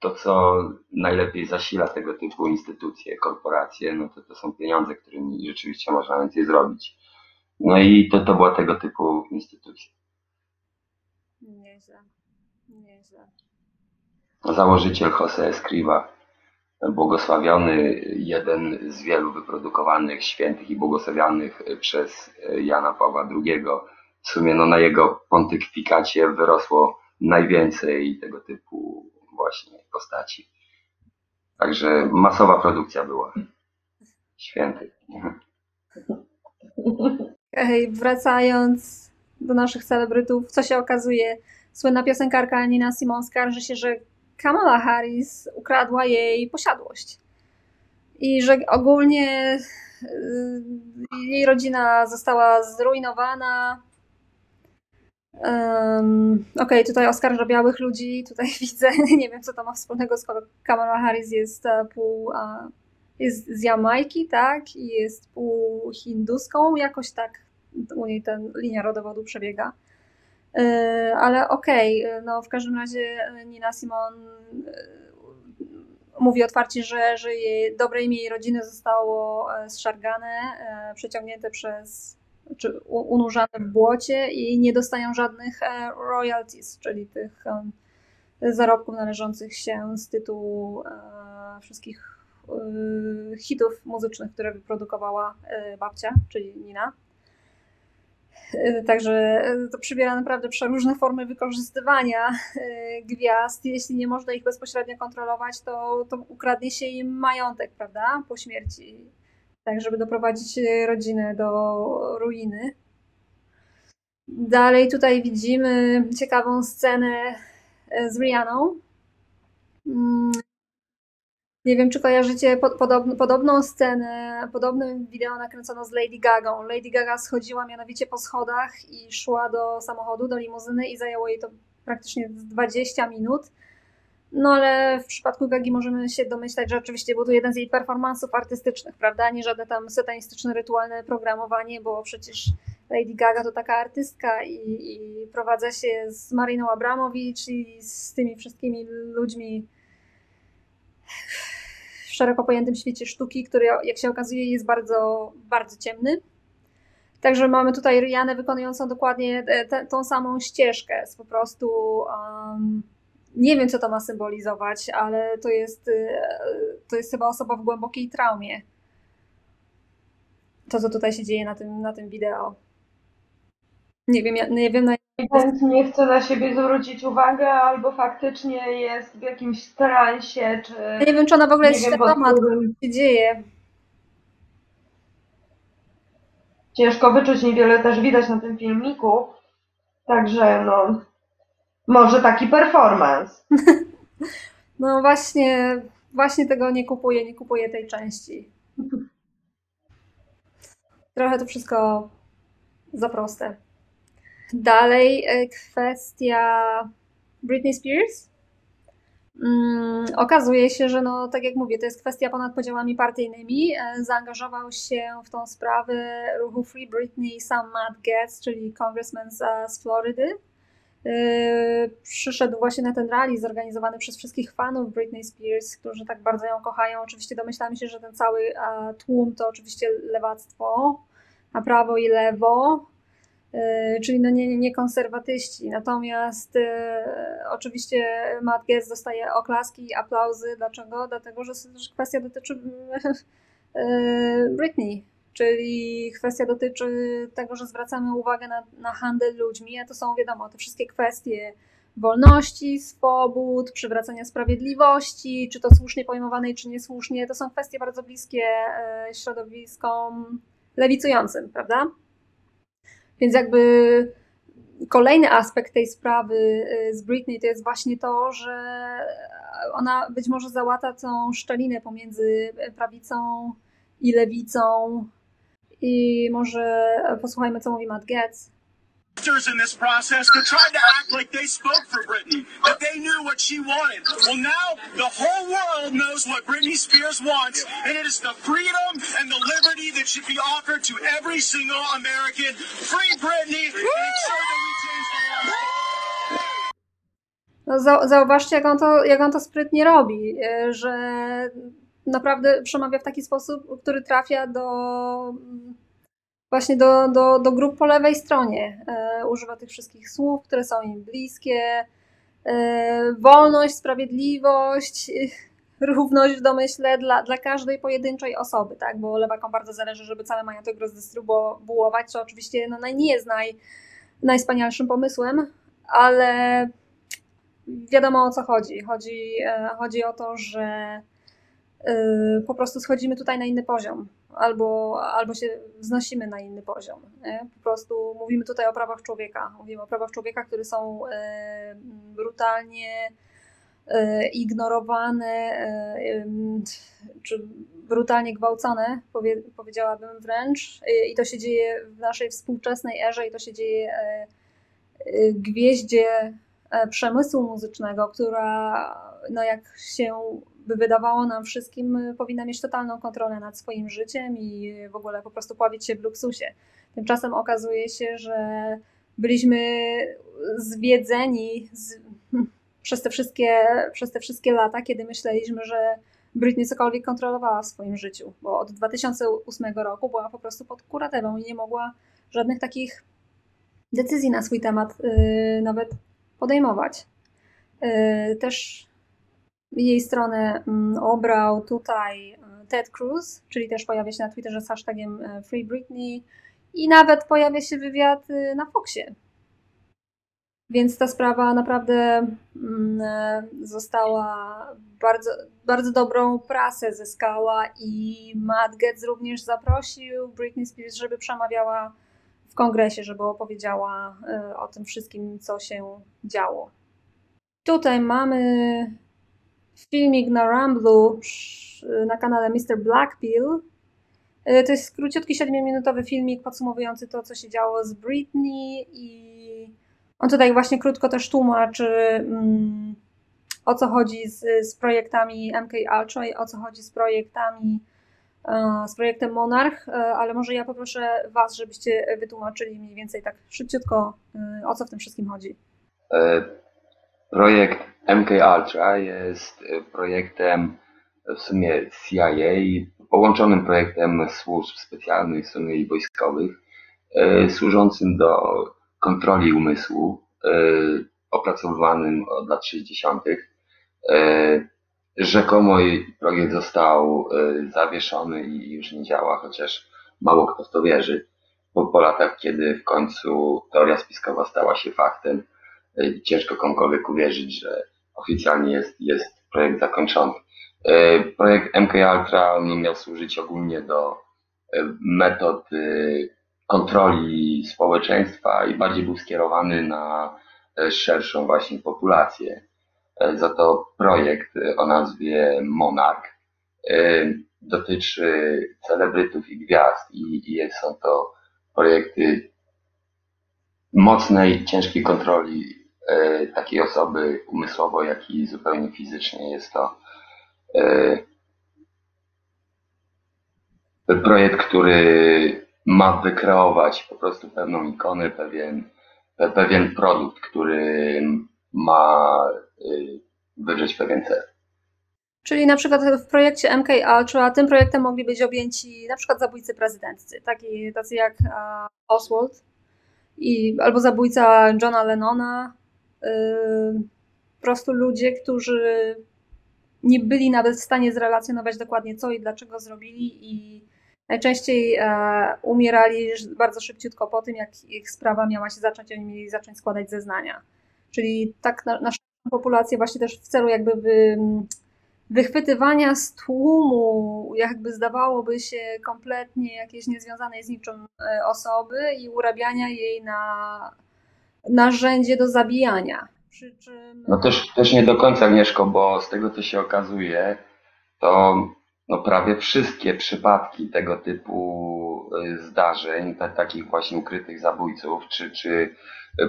to, co najlepiej zasila tego typu instytucje, korporacje, no to to są pieniądze, którymi rzeczywiście można więcej zrobić. No i to, to była tego typu instytucja. Nieźle, nieźle. Założyciel Jose Escriva, błogosławiony, jeden z wielu wyprodukowanych świętych i błogosławionych przez Jana Pawła II. W sumie no, na jego pontyfikacie wyrosło najwięcej tego typu właśnie postaci. Także masowa produkcja była. Święty. Hej, wracając do naszych celebrytów, co się okazuje? Słynna piosenkarka Nina Simon skarży się, że Kamala Harris ukradła jej posiadłość. I że ogólnie y, jej rodzina została zrujnowana, Um, Okej, okay, tutaj oskarża białych ludzi, tutaj widzę, nie wiem co to ma wspólnego, skoro Kamala Harris jest e, pół, jest z Jamajki, tak, i jest pół hinduską, jakoś tak u niej ta linia rodowodu przebiega. E, ale okej, okay, no w każdym razie Nina Simon e, mówi otwarcie, że, że jej dobre imię jej rodziny zostało zszargane, przeciągnięte przez czy unurzane w błocie i nie dostają żadnych e, royalties, czyli tych zarobków należących się z tytułu e, wszystkich e, hitów muzycznych, które wyprodukowała babcia, czyli Nina. Także to przybiera naprawdę przeróżne formy wykorzystywania gwiazd. Jeśli nie można ich bezpośrednio kontrolować, to, to ukradnie się im majątek, prawda? Po śmierci tak żeby doprowadzić e, rodzinę do ruiny. Dalej tutaj widzimy ciekawą scenę e, z Rianą. Nie wiem, czy kojarzycie podobną, podobną scenę, podobne wideo nakręcono z Lady Gagą. Lady Gaga schodziła mianowicie po schodach i szła do samochodu, do limuzyny i zajęło jej to praktycznie 20 minut. No ale w przypadku Gagi możemy się domyślać, że oczywiście był to jeden z jej performansów artystycznych, prawda? Nie żadne tam satanistyczne, rytualne programowanie, bo przecież Lady Gaga to taka artystka i, i prowadza się z Mariną Abramowicz i z tymi wszystkimi ludźmi w szeroko pojętym świecie sztuki, który jak się okazuje jest bardzo, bardzo ciemny. Także mamy tutaj Rianę wykonującą dokładnie te, tą samą ścieżkę. Po prostu um, nie wiem, co to ma symbolizować, ale to jest, to jest chyba osoba w głębokiej traumie. To, co tutaj się dzieje na tym, na tym wideo. Nie wiem, ja, nie wiem na Więc nie chce na siebie zwrócić uwagę, albo faktycznie jest w jakimś transie, czy... nie wiem, czy ona w ogóle jest świadoma, co wpływem- się dzieje. Ciężko wyczuć, niewiele też widać na tym filmiku. Także no, może taki performance. No właśnie, właśnie tego nie kupuję, nie kupuję tej części. Trochę to wszystko za proste. Dalej e, kwestia Britney Spears. Mm, okazuje się, że no, tak jak mówię, to jest kwestia ponad podziałami partyjnymi. E, Zaangażował się w tą sprawę ruchu Free Britney sam Matt Gaetz, czyli congressman z, z Florydy. Przyszedł właśnie na ten rally zorganizowany przez wszystkich fanów Britney Spears, którzy tak bardzo ją kochają. Oczywiście domyślamy się, że ten cały e, tłum to oczywiście lewactwo, na prawo i lewo, czyli no nie, nie konserwatyści. Natomiast yy, oczywiście Matt Gaetz dostaje oklaski i aplauzy. Dlaczego? Dlatego, że, kwestia dotyczy yy, Britney. Czyli kwestia dotyczy tego, że zwracamy uwagę na, na handel ludźmi, a to są, wiadomo, te wszystkie kwestie wolności, swobód, przywracania sprawiedliwości, czy to słusznie pojmowanej, czy niesłusznie, to są kwestie bardzo bliskie e, środowiskom lewicującym, prawda? Więc jakby kolejny aspekt tej sprawy e, z Britney to jest właśnie to, że ona być może załata tą szczelinę pomiędzy prawicą i lewicą. I może posłuchajmy, co mówi Matt Getz. Actors in this process that tried to act like they spoke for Britney, that they knew what she wanted. Well, now the whole world knows what Britney Spears wants, and it is the freedom and the liberty that should be offered to every single American. Free Britney and. No, zau- zauważcie, jak on, to, jak on to sprytnie robi, że naprawdę przemawia w taki sposób, który trafia do właśnie do, do, do grup po lewej stronie. E, używa tych wszystkich słów, które są im bliskie. E, wolność, sprawiedliwość, równość w domyśle dla, dla każdej pojedynczej osoby, tak? Bo lewakom bardzo zależy, żeby cały majątek rozdystrybuować, co oczywiście no, nie jest naj, najwspanialszym pomysłem, ale wiadomo o co chodzi. Chodzi, e, chodzi o to, że po prostu schodzimy tutaj na inny poziom, albo, albo się wznosimy na inny poziom. Nie? Po prostu mówimy tutaj o prawach człowieka. Mówimy o prawach człowieka, które są e, brutalnie e, ignorowane, czy brutalnie gwałcone, powie, powiedziałabym wręcz. I to się dzieje w naszej współczesnej erze, i to się dzieje e, e, gwieździe e, przemysłu muzycznego, która, no jak się by wydawało nam wszystkim, y, powinna mieć totalną kontrolę nad swoim życiem i w ogóle po prostu pławić się w luksusie. Tymczasem okazuje się, że byliśmy zwiedzeni z, przez, te wszystkie, przez te wszystkie lata, kiedy myśleliśmy, że Britney cokolwiek kontrolowała w swoim życiu, bo od 2008 roku była po prostu pod kuratewą i nie mogła żadnych takich decyzji na swój temat yy, nawet podejmować. Yy, też jej stronę mm, obrał tutaj y, Ted Cruz, czyli też pojawia się na Twitterze z hashtagiem y, Free Britney i nawet pojawia się wywiad y, na Foxie. Więc ta sprawa naprawdę mm, e, została bardzo, bardzo dobrą prasę zyskała i Matt Getz również zaprosił Britney Spears, żeby przemawiała w kongresie, żeby opowiedziała e, o tym wszystkim, co się działo. Tutaj mamy filmik na Ramblu na kanale Mr. Blackpill. E, To jest króciutki 7-minutowy filmik podsumowujący to, co się działo z Britney i on tutaj właśnie krótko też tłumaczy mm, o co chodzi z, z projektami MK Ultra i o co chodzi z projektami e, z projektem Monarch, e, ale może ja poproszę Was, żebyście wytłumaczyli mniej więcej tak szybciutko e, o co w tym wszystkim chodzi. Projekt MK Ultra jest e, projektem w sumie CIA, połączonym projektem służb specjalnych w sumie i wojskowych. e, służącym do kontroli umysłu, e, opracowywanym od lat 60. Rzekomo projekt został zawieszony i już nie działa, chociaż mało kto w to wierzy. Po, po latach, kiedy w końcu teoria spiskowa stała się faktem, ciężko komukolwiek uwierzyć, że oficjalnie jest, jest projekt zakończony. E, projekt MK Ultra miał służyć ogólnie do e, metod e, kontroli społeczeństwa i bardziej był skierowany na szerszą właśnie populację. Za to projekt o nazwie Monarch dotyczy celebrytów i gwiazd i, i są to projekty mocnej, ciężkiej kontroli takiej osoby umysłowo, jak i zupełnie fizycznie. Jest to E, projekt, który ma wykreować po prostu pewną ikonę, pewien, pewien produkt, który ma e, wydrzeć pewien cel. Czyli na przykład w projekcie MK Ultra tym projektem mogli być objęci na przykład zabójcy prezydenccy, taki, tacy jak Oswald i, albo zabójca Johna Lennona. Po prostu ludzie, którzy nie byli nawet w stanie zrelacjonować dokładnie co i dlaczego zrobili i najczęściej e, umierali bardzo szybciutko po tym, jak ich sprawa miała się zacząć, oni mieli zacząć składać zeznania. Czyli tak na, naszą populację właśnie też w celu jakby wy, wychwytywania z tłumu, jakby zdawałoby się kompletnie jakieś niezwiązanej z niczym e, osoby i urabiania jej na narzędzie do zabijania. Przy czym... No też, też nie do końca, Agnieszko, bo z tego co się okazuje, to no prawie wszystkie przypadki tego typu y, zdarzeń, takich właśnie ukrytych zabójców, czy, czy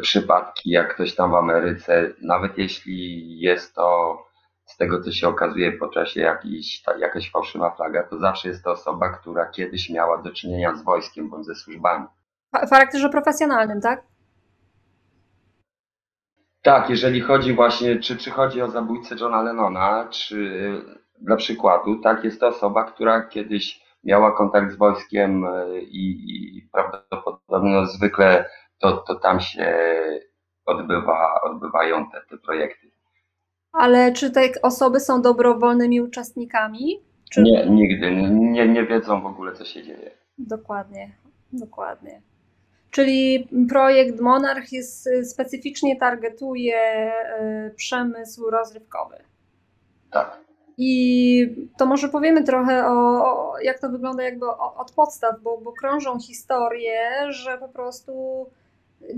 przypadki jak ktoś tam w Ameryce, nawet jeśli jest to z tego co się okazuje po czasie jakiś, ta, jakaś fałszywa flaga, to zawsze jest to osoba, która kiedyś miała do czynienia z wojskiem bądź ze służbami. W charakterze profesjonalnym, tak? Tak, jeżeli chodzi właśnie, czy, czy chodzi o zabójcę Johna Lennona, czy dla przykładu, tak, jest to osoba, która kiedyś miała kontakt z wojskiem e, i, i prawdopodobnie no, zwykle to, to tam się odbywa, odbywają te, te projekty. Ale czy te osoby są dobrowolnymi uczestnikami? Czy... Nie, nigdy. Nie, nie wiedzą w ogóle, co się dzieje. Dokładnie, dokładnie. Czyli projekt Monarch jest, y, specyficznie targetuje y, przemysł rozrywkowy. Tak. I to może powiemy trochę o, o jak to wygląda jakby od podstaw, bo, bo krążą historie, że po prostu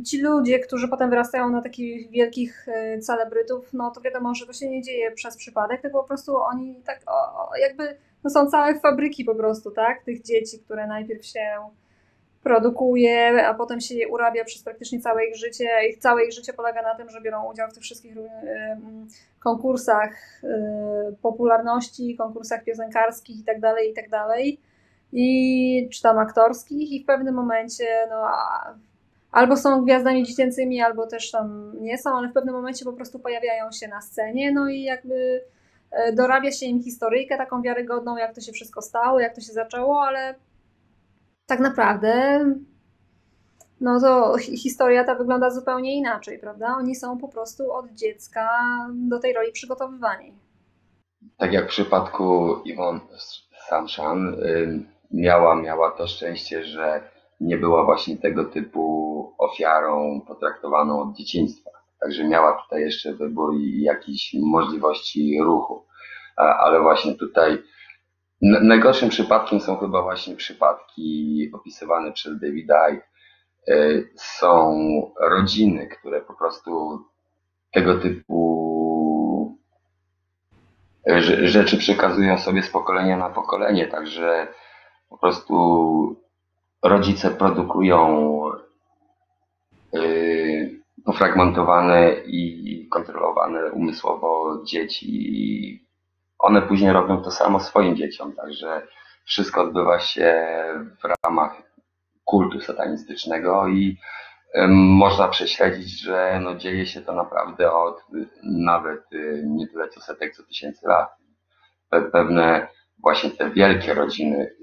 ci ludzie, którzy potem wyrastają na takich wielkich y, celebrytów, no to wiadomo, że to się nie dzieje przez przypadek, tylko po prostu oni tak o, jakby no są całe fabryki po prostu, tak, tych dzieci, które najpierw się produkuje, a potem się je urabia przez praktycznie całe ich życie. Ich całe ich życie polega na tym, że biorą udział w tych wszystkich konkursach y, popularności, konkursach piosenkarskich itd., tak itd. Tak I czy tam aktorskich i w pewnym momencie no, albo są gwiazdami dziecięcymi, albo też tam nie są, ale w pewnym momencie po prostu pojawiają się na scenie, no i jakby e, dorabia się im historyjkę taką wiarygodną, jak to się wszystko stało, jak to się zaczęło, ale tak naprawdę no to historia ta wygląda zupełnie inaczej, prawda? Oni są po prostu od dziecka do tej roli przygotowywani. Tak jak w przypadku Yvonne Samshan miała, miała to szczęście, że nie była właśnie tego typu ofiarą potraktowaną od dzieciństwa. Także miała tutaj jeszcze wybór i jakieś możliwości ruchu. Ale właśnie tutaj Najgorszym przypadkiem są chyba właśnie przypadki opisywane przez Davida. E, są rodziny, które po prostu tego typu e, rzeczy przekazują sobie z pokolenia na pokolenie, także po prostu rodzice produkują e, pofragmentowane i kontrolowane umysłowo dzieci one później robią to samo swoim dzieciom, także wszystko odbywa się w ramach kultu satanistycznego i można prześledzić, że no dzieje się to naprawdę od nawet y, nie tyle co setek, co tysięcy lat. Pewne właśnie te wielkie rodziny,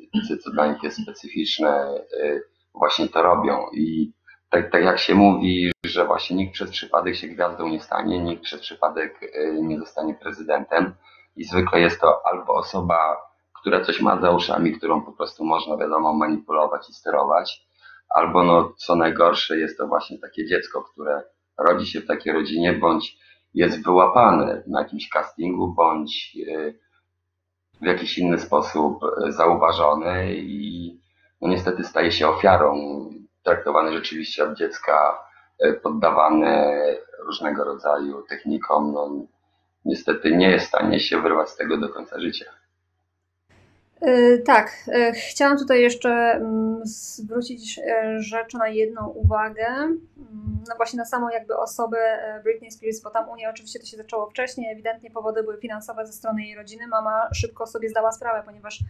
co dla nich jest specyficzne, y, właśnie to robią. I tak, tak jak się mówi, że właśnie nikt przez przypadek się gwiazdą nie stanie, nikt przez przypadek y, nie zostanie prezydentem. I zwykle jest to albo osoba, która coś ma za uszami, którą po prostu można, wiadomo, manipulować i sterować, albo no, co najgorsze, jest to właśnie takie dziecko, które rodzi się w takiej rodzinie, bądź jest wyłapane na jakimś castingu, bądź y, w jakiś inny sposób y, zauważony i no niestety staje się ofiarą, traktowany rzeczywiście od dziecka, y, poddawany różnego rodzaju technikom, no niestety nie jest w stanie się wyrwać z tego do końca życia. Yy, Tak, yy, chciałam tutaj jeszcze mm, zwrócić yy, rzecz na jedną uwagę, mm, no właśnie na samą jakby osobę e, Britney Spears, bo tam u niej oczywiście to się zaczęło wcześniej, ewidentnie powody były finansowe ze strony jej rodziny, mama szybko sobie zdała sprawę, ponieważ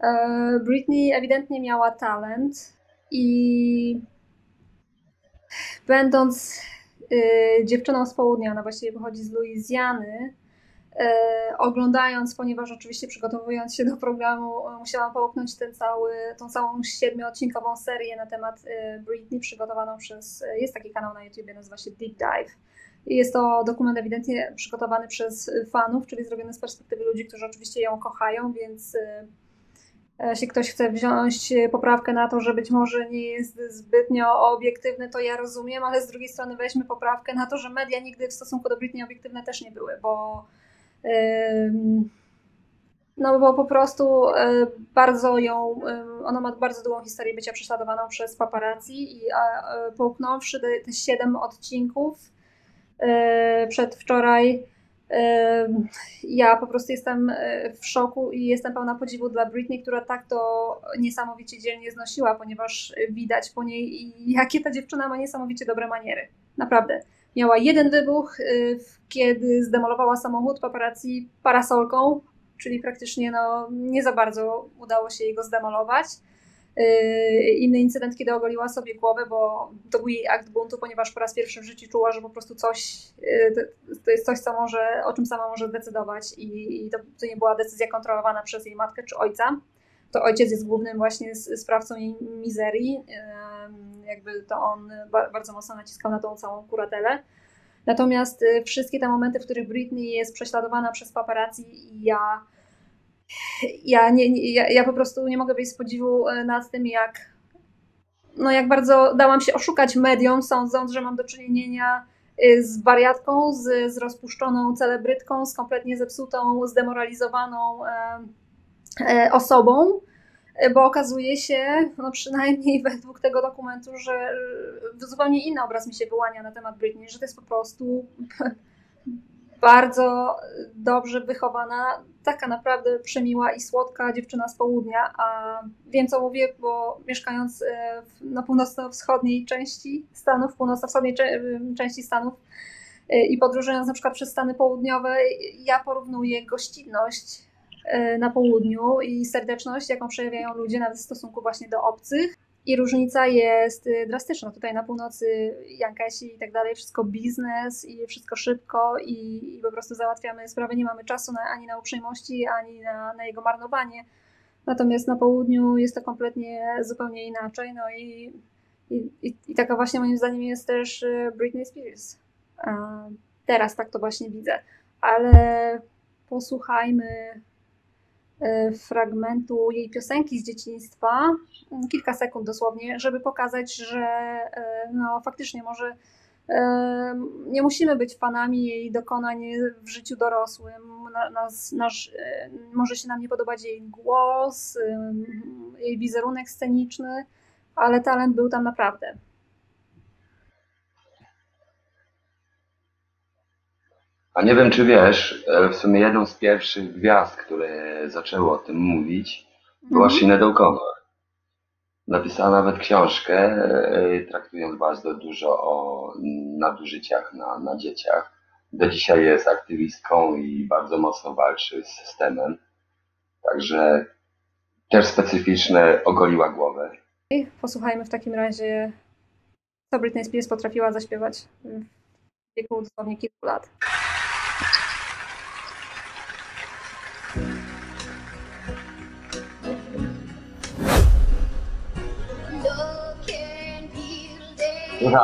e, Britney ewidentnie miała talent i będąc dziewczyną z południa, ona właściwie pochodzi z Luizjany, e, oglądając, ponieważ oczywiście przygotowując się do programu, e, musiałam połknąć ten cały, tą całą siedmioodcinkową serię na temat Britney, przygotowaną przez, jest taki kanał na YouTubie, nazywa się Deep Dive. Jest to dokument ewidentnie przygotowany przez fanów, czyli zrobiony z perspektywy ludzi, którzy oczywiście ją kochają, więc jeśli ktoś chce wziąć poprawkę na to, że być może nie jest zbytnio obiektywny, to ja rozumiem, ale z drugiej strony weźmy poprawkę na to, że media nigdy w stosunku do Britney obiektywne też nie były, bo no bo po prostu y, bardzo ją, ona ma bardzo długą historię bycia prześladowaną przez paparazzi i połknąwszy te, siedem odcinków przedwczoraj Ja po prostu jestem y, w szoku i jestem pełna podziwu dla Britney, która tak to niesamowicie dzielnie znosiła, ponieważ widać po niej, jakie ta dziewczyna ma niesamowicie dobre maniery. Naprawdę. Miała jeden wybuch, w- kiedy zdemolowała samochód paparazzi parasolką, czyli praktycznie no, nie za bardzo udało się jej go zdemolować. Yy, Inny incydent, kiedy ogoliła sobie głowę, bo to był jej akt buntu, ponieważ po raz pierwszy w życiu czuła, że po prostu coś, yy, to- jest coś, co może, o czym sama może zdecydować i, i to, to nie była decyzja kontrolowana przez jej matkę czy ojca. To ojciec jest głównym właśnie sprawcą jej mizerii, Ym, jakby to on ba- bardzo mocno naciskał na tą całą kuratelę. Natomiast y, wszystkie te momenty, w których Britney jest prześladowana przez paparazzi, ja ja, nie, nie, ja, ja po prostu nie mogę wyjść z podziwu e, nad tym, jak, no jak bardzo dałam się oszukać mediom, sądząc, że mam do czynienia y, z wariatką, z, z rozpuszczoną celebrytką, z kompletnie zepsutą, zdemoralizowaną e, e, osobą, e, bo okazuje się, no przynajmniej według tego dokumentu, że e, zupełnie inny obraz mi się wyłania na temat Britney, że to jest po prostu bardzo dobrze wychowana, taka naprawdę przemiła i słodka dziewczyna z południa, a wiem co mówię, bo mieszkając e, na północno-wschodniej części Stanów, północno-wschodniej części Stanów e, i podróżując na przykład przez Stany Południowe, ja porównuję gościnność e, na południu i serdeczność, jaką przejawiają ludzie nawet w stosunku właśnie do obcych. I różnica jest y, drastyczna. Tutaj na północy Jankesi i tak dalej, wszystko biznes i wszystko szybko i, i po prostu załatwiamy sprawy. Nie mamy czasu na, ani na uprzejmości, ani na, na jego marnowanie. Natomiast na południu jest to kompletnie zupełnie inaczej. No i, i, i, taka właśnie moim zdaniem jest też y, Britney Spears. Teraz tak to właśnie widzę. Ale posłuchajmy fragmentu jej piosenki z dzieciństwa, mm, kilka sekund dosłownie, żeby pokazać, że e, no, faktycznie może e, nie musimy być fanami jej dokonań w życiu dorosłym. Na- Nas, nasz, może się nam nie podobać jej głos, jej wizerunek sceniczny, ale talent był tam naprawdę. A nie wiem, czy wiesz, w sumie jedną z pierwszych gwiazd, które zaczęły o tym mówić, była Mhm. Sinead O'Connor. Napisała nawet książkę, e, traktując bardzo dużo o nadużyciach na, na dzieciach. Do dzisiaj jest aktywistką i bardzo mocno walczy z systemem. Także też specyficzne ogoliła głowę. Posłuchajmy w takim razie, co Britney Spears potrafiła zaśpiewać w wieku dosłownie kilku lat. 不是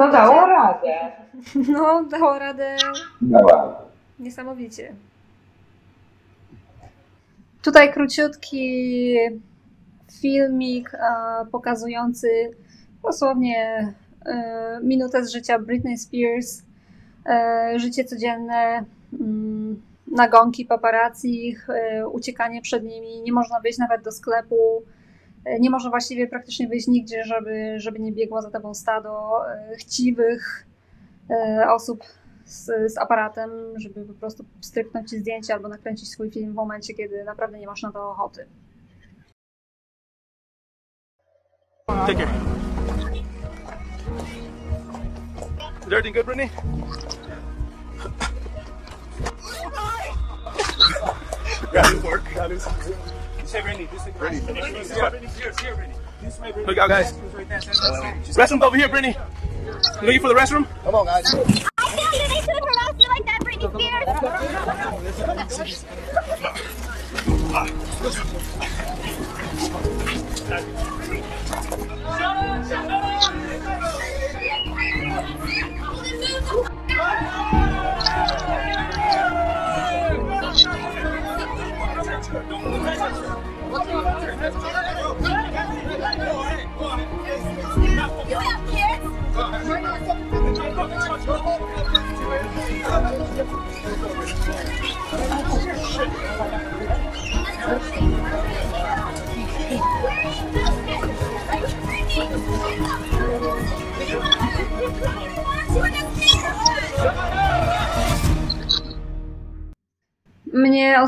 No dało radę. No, dało radę Dawaj. Niesamowicie. Tutaj króciutki filmik e, pokazujący dosłownie e, minutę z życia Britney Spears, e, życie codzienne, mm, nagonki paparazzi, e, uciekanie przed nimi, nie można wyjść nawet do sklepu, nie można właściwie praktycznie wyjść nigdzie, żeby, żeby nie biegło za tobą stado e, chciwych e, osób z, z aparatem, żeby po prostu stryknąć ci zdjęcie albo nakręcić swój film w momencie, kiedy naprawdę nie masz na to ochoty. Take care. Is everything good, Brittany? Got his work. Got his. Say, Brittany, this is Brittany. Look out, guys. Restroom's over here, Brittany. You looking for the restroom? I feel like they should have harassed you like that, Britney Spears. You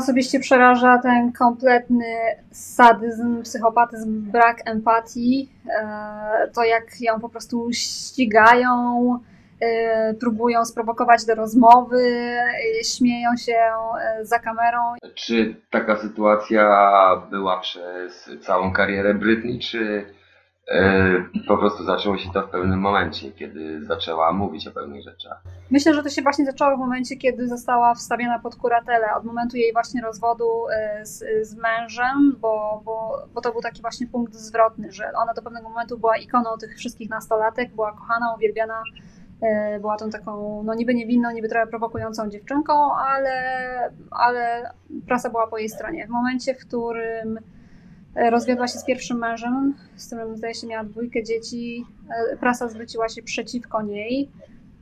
osobiście przeraża ten kompletny sadyzm, psychopatyzm, brak empatii. e, To jak ją po prostu ścigają, e, próbują sprowokować do rozmowy, e, śmieją się za kamerą. Czy taka sytuacja była przez całą karierę Britney, czy po prostu zaczęło się to w pewnym momencie, kiedy zaczęła mówić o pewnych rzeczach? Myślę, że to się właśnie zaczęło w momencie, kiedy została wstawiona pod kuratelę, od momentu jej właśnie rozwodu e, z, z mężem, bo, bo, bo to był taki właśnie punkt zwrotny, że ona do pewnego momentu była ikoną tych wszystkich nastolatek, była kochana, uwielbiana, e, była tą taką, no niby niewinną, niby trochę prowokującą dziewczynką, ale, ale prasa była po jej stronie. W momencie, w którym e, rozwiodła się z pierwszym mężem, z którym zdaje się miała dwójkę dzieci, e, prasa zwróciła się przeciwko niej.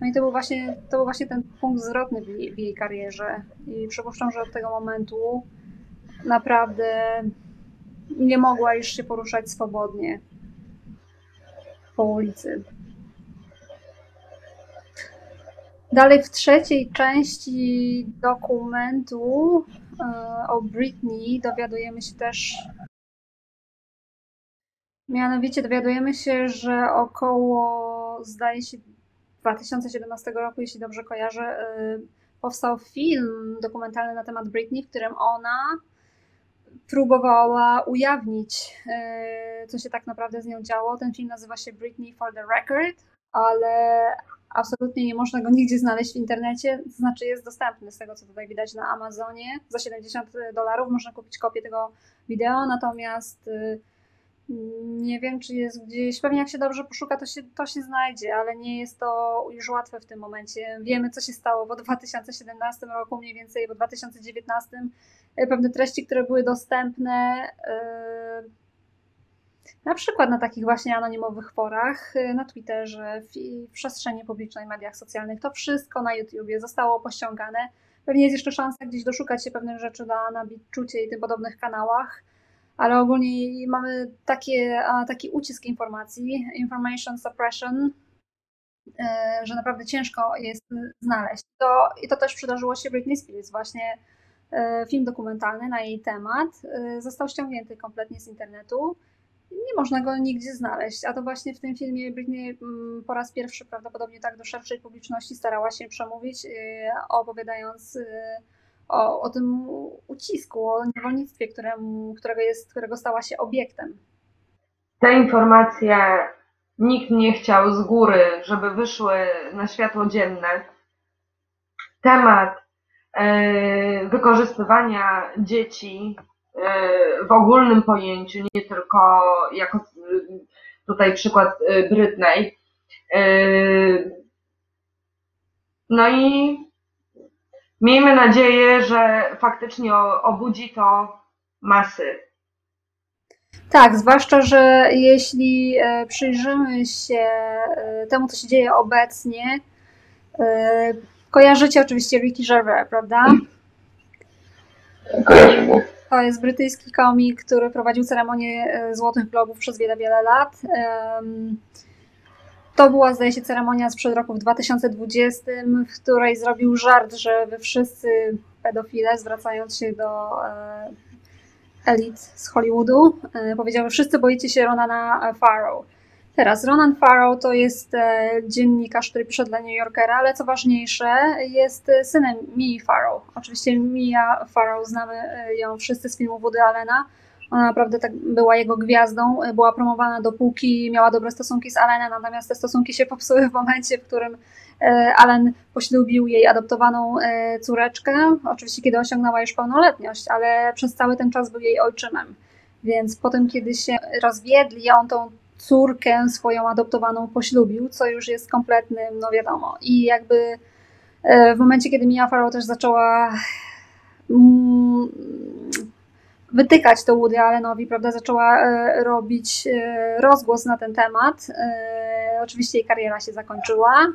No i to był właśnie, to był właśnie ten punkt zwrotny w jej, w jej karierze. I przypuszczam, że od tego momentu naprawdę nie mogła już się poruszać swobodnie po ulicy. Dalej w trzeciej części dokumentu e, o Britney dowiadujemy się też Mianowicie dowiadujemy się, że około, zdaje się, 2017 roku, jeśli dobrze kojarzę, y, powstał film dokumentalny na temat Britney, w którym ona próbowała ujawnić, y, co się tak naprawdę z nią działo. Ten film nazywa się Britney for the Record, ale absolutnie nie można go nigdzie znaleźć w internecie. To znaczy jest dostępny z tego, co tutaj widać na Amazonie. Za 70 dolarów można kupić kopię tego wideo, natomiast y, nie wiem, czy jest gdzieś. Pewnie jak się dobrze poszuka, to się, to się znajdzie, ale nie jest to już łatwe w tym momencie. Wiemy, co się stało w 2017 roku, mniej więcej w 2019. Pewne treści, które były dostępne. Yy, na przykład na takich właśnie anonimowych forach, yy, na Twitterze, w, przestrzeni publicznej, mediach socjalnych, to wszystko na YouTubie zostało pościągane. Pewnie jest jeszcze szansa gdzieś doszukać się pewnych rzeczy na, na Biczucie i tym podobnych kanałach ale ogólnie mamy takie, taki ucisk informacji, information suppression, e, że naprawdę ciężko jest znaleźć. To, I to też przydarzyło się Britney Spears. Właśnie e, film dokumentalny na jej temat e, został ściągnięty kompletnie z internetu nie można go nigdzie znaleźć. A to właśnie w tym filmie Britney mm, po raz pierwszy prawdopodobnie tak do szerszej publiczności starała się przemówić, opowiadając o, o tym ucisku, o niewolnictwie, któremu, którego, jest, którego stała się obiektem. Te informacje nikt nie chciał z góry, żeby wyszły na światło dzienne. Temat e, wykorzystywania dzieci e, w ogólnym pojęciu, nie tylko jako tutaj przykład e, Britney. E, no i miejmy nadzieję, że faktycznie obudzi to masy. Tak, zwłaszcza, że jeśli e, przyjrzymy się e, temu, co się dzieje obecnie, e, kojarzycie oczywiście Ricky Gervais, prawda? Kojarzę. To jest brytyjski komik, który prowadził ceremonię Złotych Globów przez wiele, wiele lat. To była, zdaje się, ceremonia sprzed roku w 2020, w której zrobił żart, że wy wszyscy pedofile, zwracając się do e, elit z Hollywoodu, e, powiedział, że wszyscy boicie się Ronana Farrow. Teraz Ronan Farrow to jest e, dziennikarz, który pisze dla New Yorkera, ale co ważniejsze, jest synem Mii Farrow. Oczywiście Mia Farrow, znamy ją wszyscy z filmu Woody Allena. Ona naprawdę tak była jego gwiazdą, e, była promowana dopóki miała dobre stosunki z Allenem, natomiast te stosunki się popsuły w momencie, w którym e, Allen poślubił jej adoptowaną e, córeczkę, oczywiście kiedy osiągnęła już pełnoletność, ale przez cały ten czas był jej ojczymem. Więc potem, kiedy się rozwiedli, on tą córkę swoją adoptowaną poślubił, co już jest kompletnym, no wiadomo. I jakby w momencie, kiedy Mia Farrow też zaczęła mm, wytykać to Woody Allenowi, prawda, zaczęła e, robić e, rozgłos na ten temat. E, Oczywiście jej kariera się zakończyła.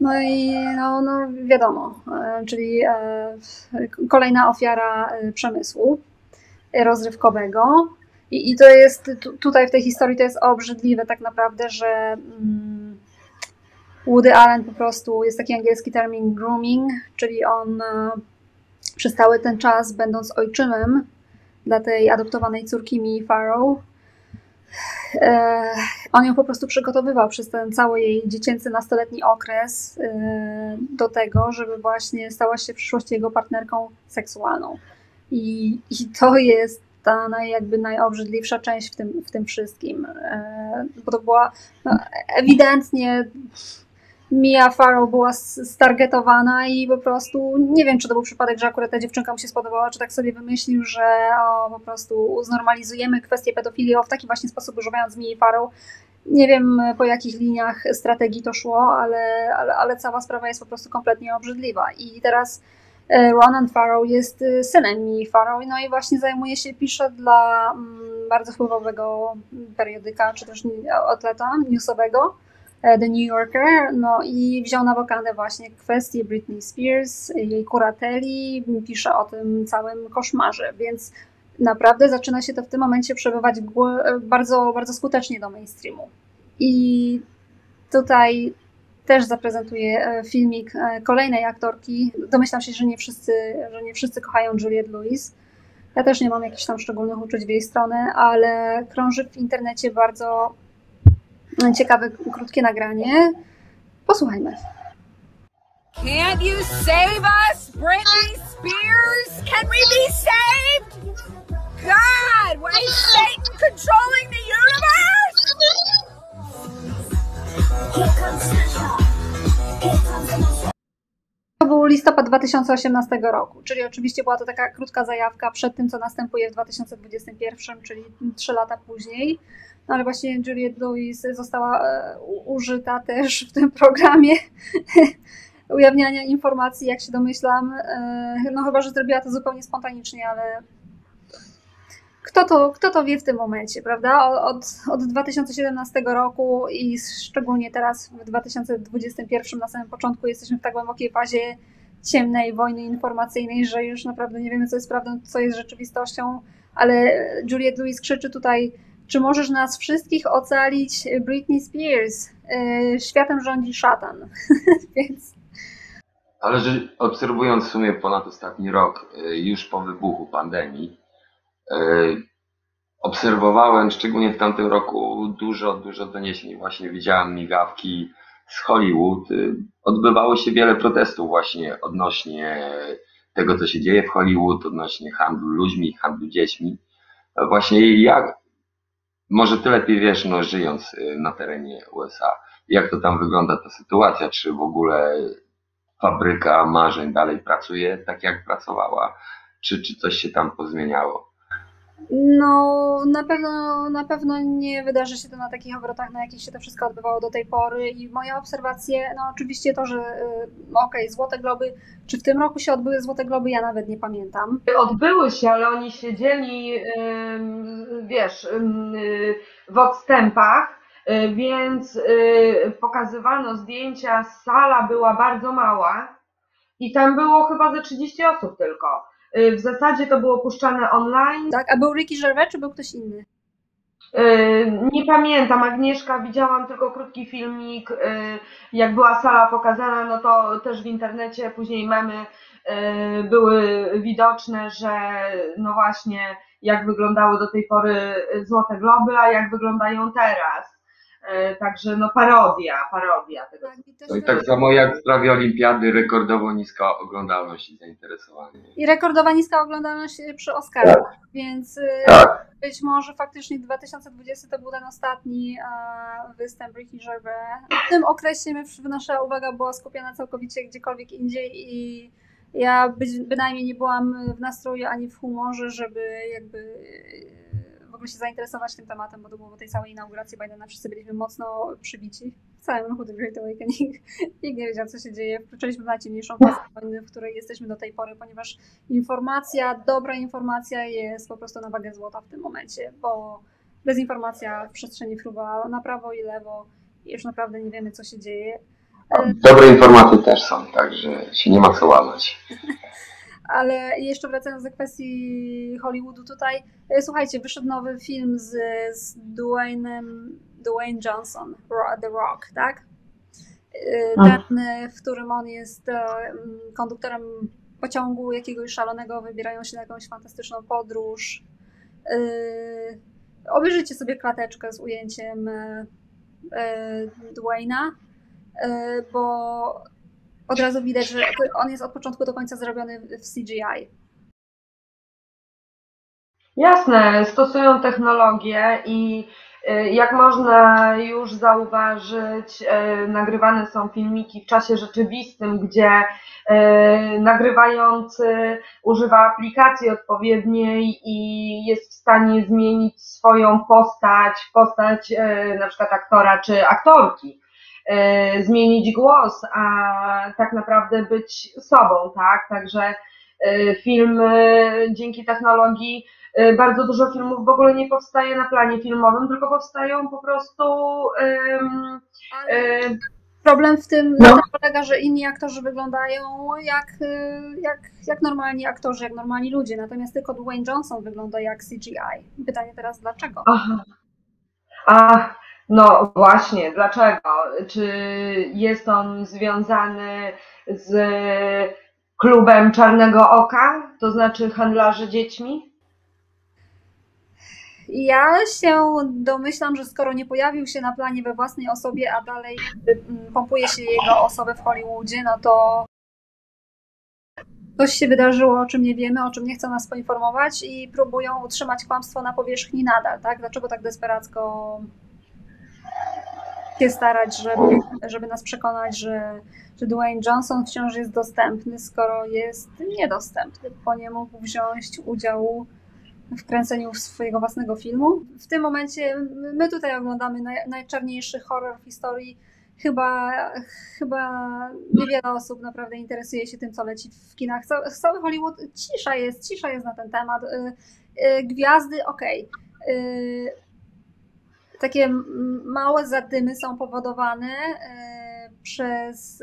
No i no, no wiadomo, czyli kolejna ofiara przemysłu rozrywkowego. I, I to jest tu, tutaj w tej historii to jest obrzydliwe tak naprawdę, że mm, Woody Allen po prostu jest taki angielski termin grooming, czyli on przez cały ten czas, będąc ojczymem dla tej adoptowanej córki Mii Farrow, on ją po prostu przygotowywał przez ten cały jej dziecięcy nastoletni okres e, do tego, żeby właśnie stała się w przyszłości jego partnerką seksualną. I, i to jest ta naj, jakby najobrzydliwsza część w tym, w tym wszystkim. E, bo to była no, ewidentnie Mia Farrow była stargetowana i po prostu nie wiem, czy to był przypadek, że akurat ta dziewczynka mu się spodobała, czy tak sobie wymyślił, że o, po prostu znormalizujemy kwestię pedofilii o, w taki właśnie sposób używając Mii Farrow. Nie wiem po jakich liniach strategii to szło, ale, ale, ale cała sprawa jest po prostu kompletnie obrzydliwa. I teraz e, Ronan Farrow jest e, synem Mii Farrow, no i właśnie zajmuje się, pisze dla mm, bardzo wpływowego periodyka, czy też outleta newsowego, The New Yorker, no i wziął na wokandę właśnie kwestię Britney Spears, jej kurateli, pisze o tym całym koszmarze, więc naprawdę zaczyna się to w tym momencie przebywać głę- bardzo, bardzo skutecznie do mainstreamu. I tutaj też zaprezentuję e, filmik e, kolejnej aktorki. Domyślam się, że nie wszyscy, że nie wszyscy kochają Juliette Lewis. Ja też nie mam jakichś tam szczególnych uczuć w jej stronę, ale krąży w internecie bardzo ciekawe, krótkie nagranie. Posłuchajmy. Can't you save us, Britney Spears? Can we be saved? God, why is Satan controlling the universe? To był listopad 2018 roku, czyli oczywiście była to taka krótka zajawka przed tym, co następuje w 2021, czyli trzy lata później. No ale właśnie Juliette Lewis została e, użyta też w tym programie ujawniania informacji, jak się domyślam. E, No chyba, że zrobiła to zupełnie spontanicznie, ale kto to, kto to wie w tym momencie, prawda? Od, od 2017 roku i szczególnie teraz w 2021 na samym początku jesteśmy w tak głębokiej fazie ciemnej wojny informacyjnej, że już naprawdę nie wiemy, co jest prawdą, co jest rzeczywistością, ale Juliette Lewis krzyczy tutaj, czy możesz nas wszystkich ocalić, Britney Spears? Yy, Światem rządzi szatan. Więc Ale że obserwując w sumie ponad ostatni rok, y, już po wybuchu pandemii, obs- obserwowałem, szczególnie w tamtym roku, dużo, dużo doniesień. Właśnie widziałem migawki z Hollywood. Odbywało się wiele protestów właśnie odnośnie tego, co się dzieje w Hollywood, odnośnie handlu ludźmi, handlu dziećmi. Właśnie jak, może ty lepiej wiesz, no żyjąc y, na terenie USA, jak to tam wygląda ta sytuacja, czy w ogóle fabryka marzeń dalej pracuje tak, jak pracowała, czy, czy coś się tam pozmieniało? No, na pewno, na pewno nie wydarzy się to na takich obrotach, na jakich się to wszystko odbywało do tej pory. I moje obserwacje, no oczywiście to, że y, okej, Złote Globy, czy w tym roku się odbyły Złote Globy, ja nawet nie pamiętam. Odbyły się, ale oni siedzieli, wiesz, y, w odstępach, y, więc pokazywano zdjęcia, sala była bardzo mała i tam było chyba ze 30 osób tylko. Y, W zasadzie to było puszczane online. Tak? A był Ricky Gervais, czy był ktoś inny? Y, Nie pamiętam, Agnieszka, widziałam tylko krótki filmik, y, jak była sala pokazana, no to też w internecie później memy były widoczne, że no właśnie jak wyglądały do tej pory Złote Globy, a jak wyglądają teraz. Y, Także no parodia, parodia tego. Tak, i, No i tak samo jak w sprawie olimpiady, rekordowo niska oglądalność i zainteresowanie. I rekordowa niska oglądalność przy Oscarach, więc y, Tak. być może faktycznie 2020 to był ten ostatni e, występ Ricky Gervais. W tym okresie my- nasza uwaga była skupiona całkowicie gdziekolwiek indziej i ja być, bynajmniej nie byłam w nastroju ani w humorze, żeby jakby ogóle się zainteresować tym tematem, bo było po tej całej inauguracji Bidena, wszyscy byliśmy mocno przybici w całym ruchu The Great Awakening. Nikt nie wiedział, co się dzieje. Wkroczyliśmy w najciemniejszą fazę wojny, w której jesteśmy do tej pory, ponieważ informacja, dobra informacja jest po prostu na wagę złota w tym momencie, bo dezinformacja w przestrzeni fruwa na prawo i lewo i już naprawdę nie wiemy, co się dzieje. Dobre informacje też są, także się nie ma co łamać. Ale jeszcze wracając do kwestii Hollywoodu tutaj, e, słuchajcie, wyszedł nowy film z, z Dwayne'em, Dwayne Johnson, The Rock, tak? E, Ten, e, w którym on jest mm, konduktorem pociągu jakiegoś szalonego, wybierają się na jakąś fantastyczną podróż. Obejrzyjcie sobie klateczkę z ujęciem Dwayna, bo od razu widać, że on jest od początku do końca zrobiony w CGI. Jasne, stosują technologię i y, jak można już zauważyć, y, nagrywane są filmiki w czasie rzeczywistym, gdzie y, nagrywający używa aplikacji odpowiedniej i jest w stanie zmienić swoją postać, postać na przykład aktora czy aktorki, zmienić głos, a tak naprawdę być sobą, tak? Także y, film y, dzięki technologii bardzo dużo filmów w ogóle nie powstaje na planie filmowym, tylko powstają po prostu. y, problem w tym No. polega, że inni aktorzy wyglądają jak, jak, jak normalni aktorzy, jak normalni ludzie, natomiast tylko Dwayne Johnson wygląda jak CGI. Pytanie teraz dlaczego? aha. A, no właśnie, dlaczego? Czy jest on związany z klubem Czarnego Oka, to znaczy handlarzy dziećmi? Ja się domyślam, że skoro nie pojawił się na planie we własnej osobie, a dalej mm, pompuje się jego osobę w Hollywoodzie, no to coś się wydarzyło, o czym nie wiemy, o czym nie chcą nas poinformować i próbują utrzymać kłamstwo na powierzchni nadal, tak? Dlaczego tak desperacko się starać, żeby, żeby nas przekonać, że, że Dwayne Johnson wciąż jest dostępny, skoro jest niedostępny, bo nie mógł wziąć udziału w kręceniu swojego własnego filmu. W tym momencie my tutaj oglądamy naj, najczarniejszy horror w historii. Chyba, chyba niewiele osób naprawdę interesuje się tym, co leci w kinach. Ca- Cały Hollywood, cisza jest, cisza jest na ten temat. Y, y, Gwiazdy, okej. Y, Takie małe zadymy są powodowane y, przez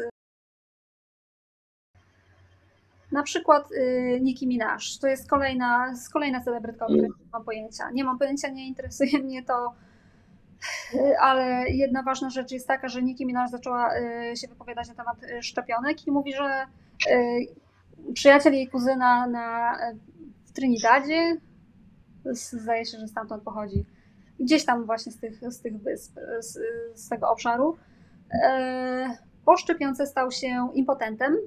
na przykład y, Nicki Minaj. To jest kolejna, kolejna celebrytka, o której nie mam pojęcia. Nie mam pojęcia, nie interesuje mnie to, y, ale jedna ważna rzecz jest taka, że Nicki Minaj zaczęła się wypowiadać na temat szczepionek i mówi, że przyjaciel jej kuzyna na, w Trinidadzie zdaje się, że stamtąd pochodzi. Gdzieś tam właśnie z tych, z tych wysp, z, z tego obszaru. E, po szczepionce stał się impotentem,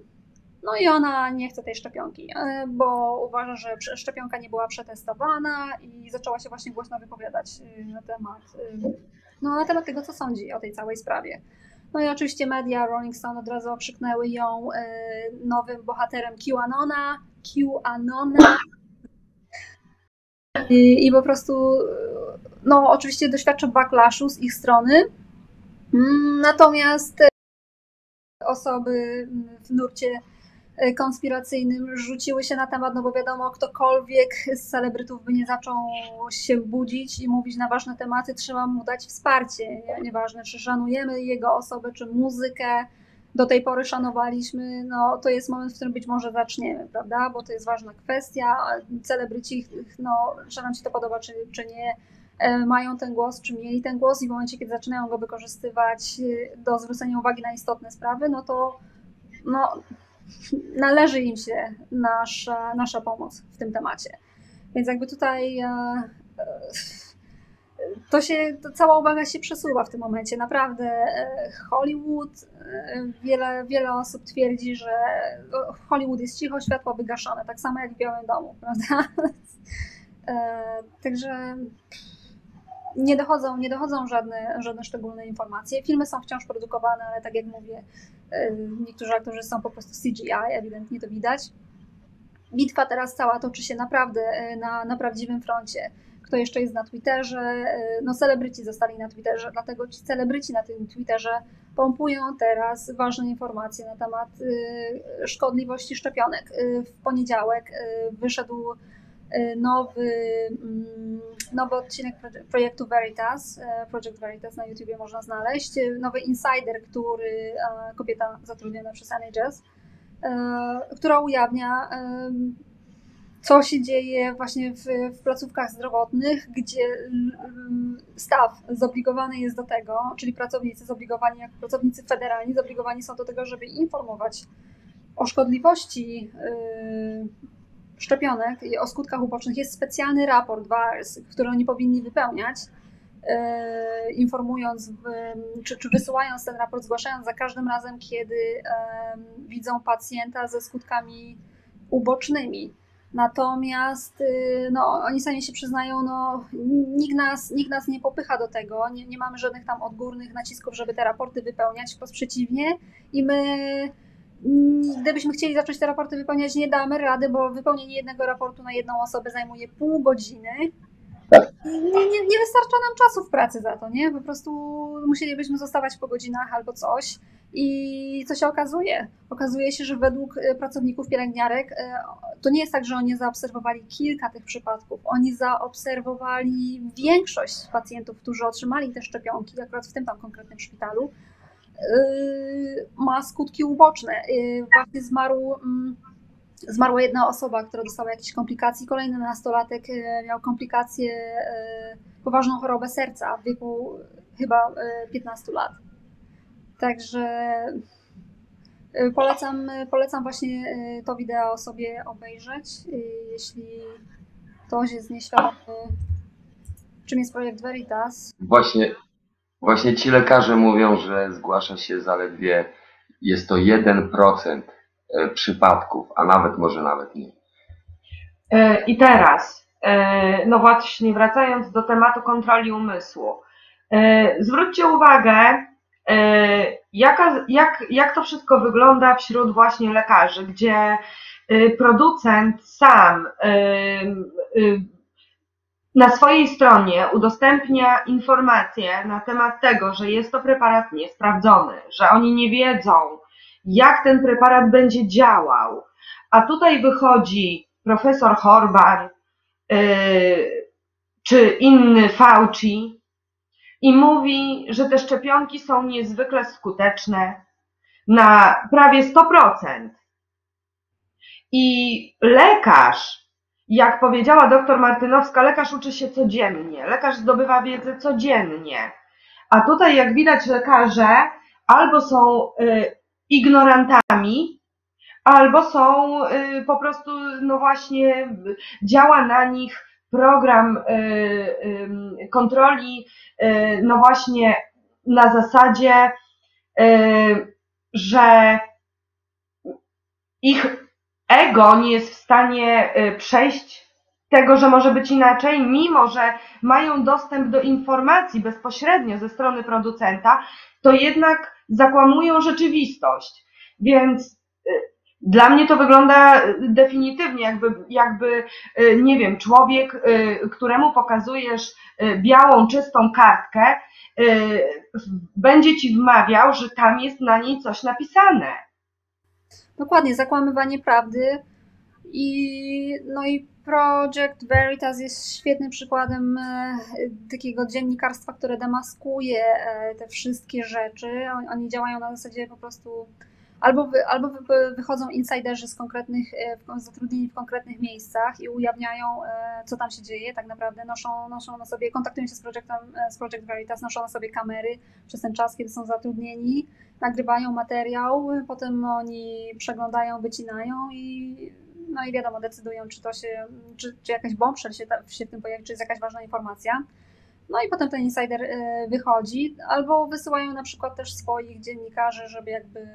no i ona nie chce tej szczepionki, e, bo uważa, że szczepionka nie była przetestowana i zaczęła się właśnie głośno wypowiadać e, na temat, no, na temat tego, co sądzi o tej całej sprawie. No i oczywiście media Rolling Stone od razu okrzyknęły ją nowym bohaterem QAnona, QAnona. I, I po prostu, no oczywiście doświadcza backlashu z ich strony. Natomiast osoby w nurcie konspiracyjnym rzuciły się na temat, no bo wiadomo, ktokolwiek z celebrytów by nie zaczął się budzić i mówić na ważne tematy, trzeba mu dać wsparcie. Nie, nieważne, czy szanujemy jego osobę, czy muzykę, do tej pory szanowaliśmy, no to jest moment, w którym być może zaczniemy, prawda? Bo to jest ważna kwestia. Celebryci, no, czy nam się to podoba, czy, czy nie, e, mają ten głos, czy mieli ten głos i w momencie, kiedy zaczynają go wykorzystywać e, do zwrócenia uwagi na istotne sprawy, no to no, należy im się nasza, nasza pomoc w tym temacie. Więc jakby tutaj e, to się, to cała uwaga się przesuwa w tym momencie. Naprawdę e, Hollywood, e, wiele, wiele osób twierdzi, że Hollywood jest cicho, światło wygaszone, tak samo jak w Białym Domu, prawda? E, także nie dochodzą, nie dochodzą żadne, żadne szczególne informacje. Filmy są wciąż produkowane, ale tak jak mówię, niektórzy aktorzy są po prostu CGI, ewidentnie to widać. Bitwa teraz cała toczy się naprawdę na, na prawdziwym froncie kto jeszcze jest na Twitterze. E, no, celebryci zostali na Twitterze, dlatego ci celebryci na tym Twitterze pompują teraz ważne informacje na temat e, szkodliwości szczepionek. E, w poniedziałek wyszedł nowy, mm, nowy odcinek projektu Veritas, Project Veritas na YouTubie można znaleźć, nowy insider, który kobieta zatrudniona przez NHS, która ujawnia co się dzieje właśnie w, w placówkach zdrowotnych, gdzie staw zobligowany jest do tego, czyli pracownicy zobligowani, jak pracownicy federalni zobligowani są do tego, żeby informować o szkodliwości yy, szczepionek i o skutkach ubocznych. Jest specjalny raport VARS, który oni powinni wypełniać, yy, informując, czy, czy wysyłając ten raport, zgłaszając za każdym razem, kiedy widzą pacjenta ze skutkami ubocznymi. Natomiast y, no, oni sami się przyznają, no, nikt, nas, nikt nas nie popycha do tego, nie, nie mamy żadnych tam odgórnych nacisków, żeby te raporty wypełniać, wprost przeciwnie. I my, mm, gdybyśmy chcieli zacząć te raporty wypełniać, nie damy rady, bo wypełnienie jednego raportu na jedną osobę zajmuje pół godziny. Nie, nie, nie, wystarcza nam czasu w pracy za to, nie? Po prostu musielibyśmy zostawać po godzinach albo coś. I co się okazuje? Okazuje się, że według e, pracowników pielęgniarek e, to nie jest tak, że oni zaobserwowali kilka tych przypadków. Oni zaobserwowali większość pacjentów, którzy otrzymali te szczepionki, akurat w tym tam konkretnym szpitalu, e, ma skutki uboczne. Właśnie zmarł, mm, zmarła jedna osoba, która dostała jakieś komplikacje. Kolejny nastolatek miał komplikacje, poważną chorobę serca w wieku chyba 15 lat. Także y, polecam, polecam właśnie y, to wideo sobie obejrzeć, y, jeśli ktoś jest nieświadomy, czym jest projekt Veritas. Właśnie, właśnie ci lekarze mówią, że zgłasza się zaledwie, jest to 1% e, przypadków, a nawet może nawet nie. E, I teraz, e, no właśnie wracając do tematu kontroli umysłu. Zwróćcie uwagę, jaka, jak, jak to wszystko wygląda wśród właśnie lekarzy, gdzie e, producent sam e, na swojej stronie udostępnia informacje na temat tego, że jest to preparat niesprawdzony, że oni nie wiedzą, jak ten preparat będzie działał. A tutaj wychodzi profesor Horban czy inny Fauci i mówi, że te szczepionki są niezwykle skuteczne na prawie 100%. I lekarz, jak powiedziała doktor Martynowska, lekarz uczy się codziennie, lekarz zdobywa wiedzę codziennie. A tutaj, jak widać, lekarze albo są y, ignorantami, albo są y, po prostu, no właśnie, działa na nich program y, y, kontroli, y, no właśnie na zasadzie, że ich ego nie jest w stanie przejść tego, że może być inaczej, mimo że mają dostęp do informacji bezpośrednio ze strony producenta, to jednak zakłamują rzeczywistość. Więc dla mnie to wygląda y, definitywnie, jakby, jakby y, nie wiem, człowiek, y, któremu pokazujesz białą, czystą kartkę, będzie ci wmawiał, że tam jest na niej coś napisane. Dokładnie, zakłamywanie prawdy i no i Project Veritas jest świetnym przykładem e, takiego dziennikarstwa, które demaskuje e, te wszystkie rzeczy. Oni działają na zasadzie po prostu albo, wy, albo wy, wychodzą insiderzy z konkretnych, e, zatrudnieni w konkretnych miejscach i ujawniają, e, co tam się dzieje. Tak naprawdę noszą, noszą na sobie, kontaktują się z, Projectem, e, z Project Veritas, noszą na sobie kamery przez ten czas, kiedy są zatrudnieni nagrywają materiał, potem oni przeglądają, wycinają i no i wiadomo, decydują, czy to się, czy, czy jakaś bombshell się, się w tym pojawi, czy jest jakaś ważna informacja. No i potem ten insider wychodzi, albo wysyłają na przykład też swoich dziennikarzy, żeby jakby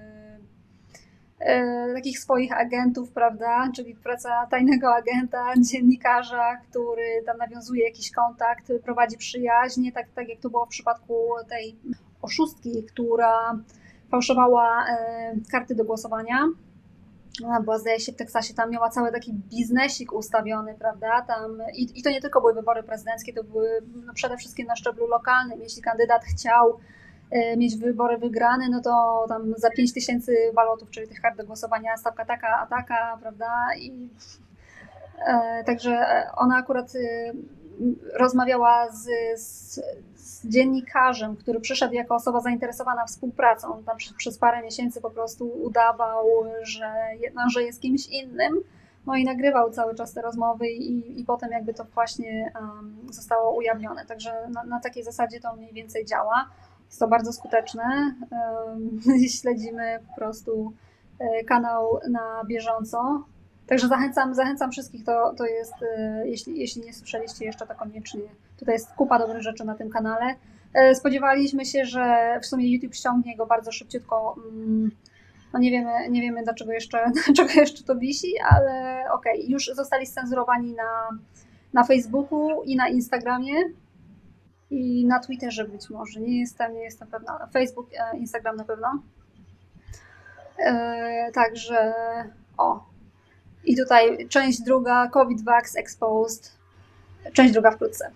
takich swoich agentów, prawda, czyli praca tajnego agenta, dziennikarza, który tam nawiązuje jakiś kontakt, prowadzi przyjaźnie, tak, tak jak to było w przypadku tej oszustki, która fałszowała e, karty do głosowania. Ona była, zdaje się, w Teksasie, tam miała cały taki biznesik ustawiony, prawda? Tam, i, I to nie tylko były wybory prezydenckie, to były no, przede wszystkim na szczeblu lokalnym. Jeśli kandydat chciał e, mieć wybory wygrane, no to tam za 5 tysięcy balotów, czyli tych kart do głosowania, stawka taka, a taka, prawda? I e, także ona akurat e, rozmawiała z, z, z dziennikarzem, który przyszedł jako osoba zainteresowana współpracą. On tam przez, przez parę miesięcy po prostu udawał, że, no, że jest kimś innym. No i nagrywał cały czas te rozmowy i, i potem jakby to właśnie um, zostało ujawnione. Także na, na takiej zasadzie to mniej więcej działa. Jest to bardzo skuteczne. Śledzimy po prostu e, kanał na bieżąco. Także zachęcam, zachęcam wszystkich, to, to jest, e, jeśli, jeśli nie słyszeliście jeszcze, to koniecznie. Tutaj jest kupa dobrych rzeczy na tym kanale. E, Spodziewaliśmy się, że w sumie YouTube ściągnie go bardzo szybciutko. mm, No nie wiemy, nie wiemy dlaczego jeszcze, dlaczego jeszcze to wisi, ale okej, już zostali scenzurowani na, na Facebooku i na Instagramie i na Twitterze być może. Nie jestem, nie jestem pewna. Facebook, e, Instagram na pewno. E, Także o. I tutaj część druga, COVID Vax Exposed. Część druga wkrótce.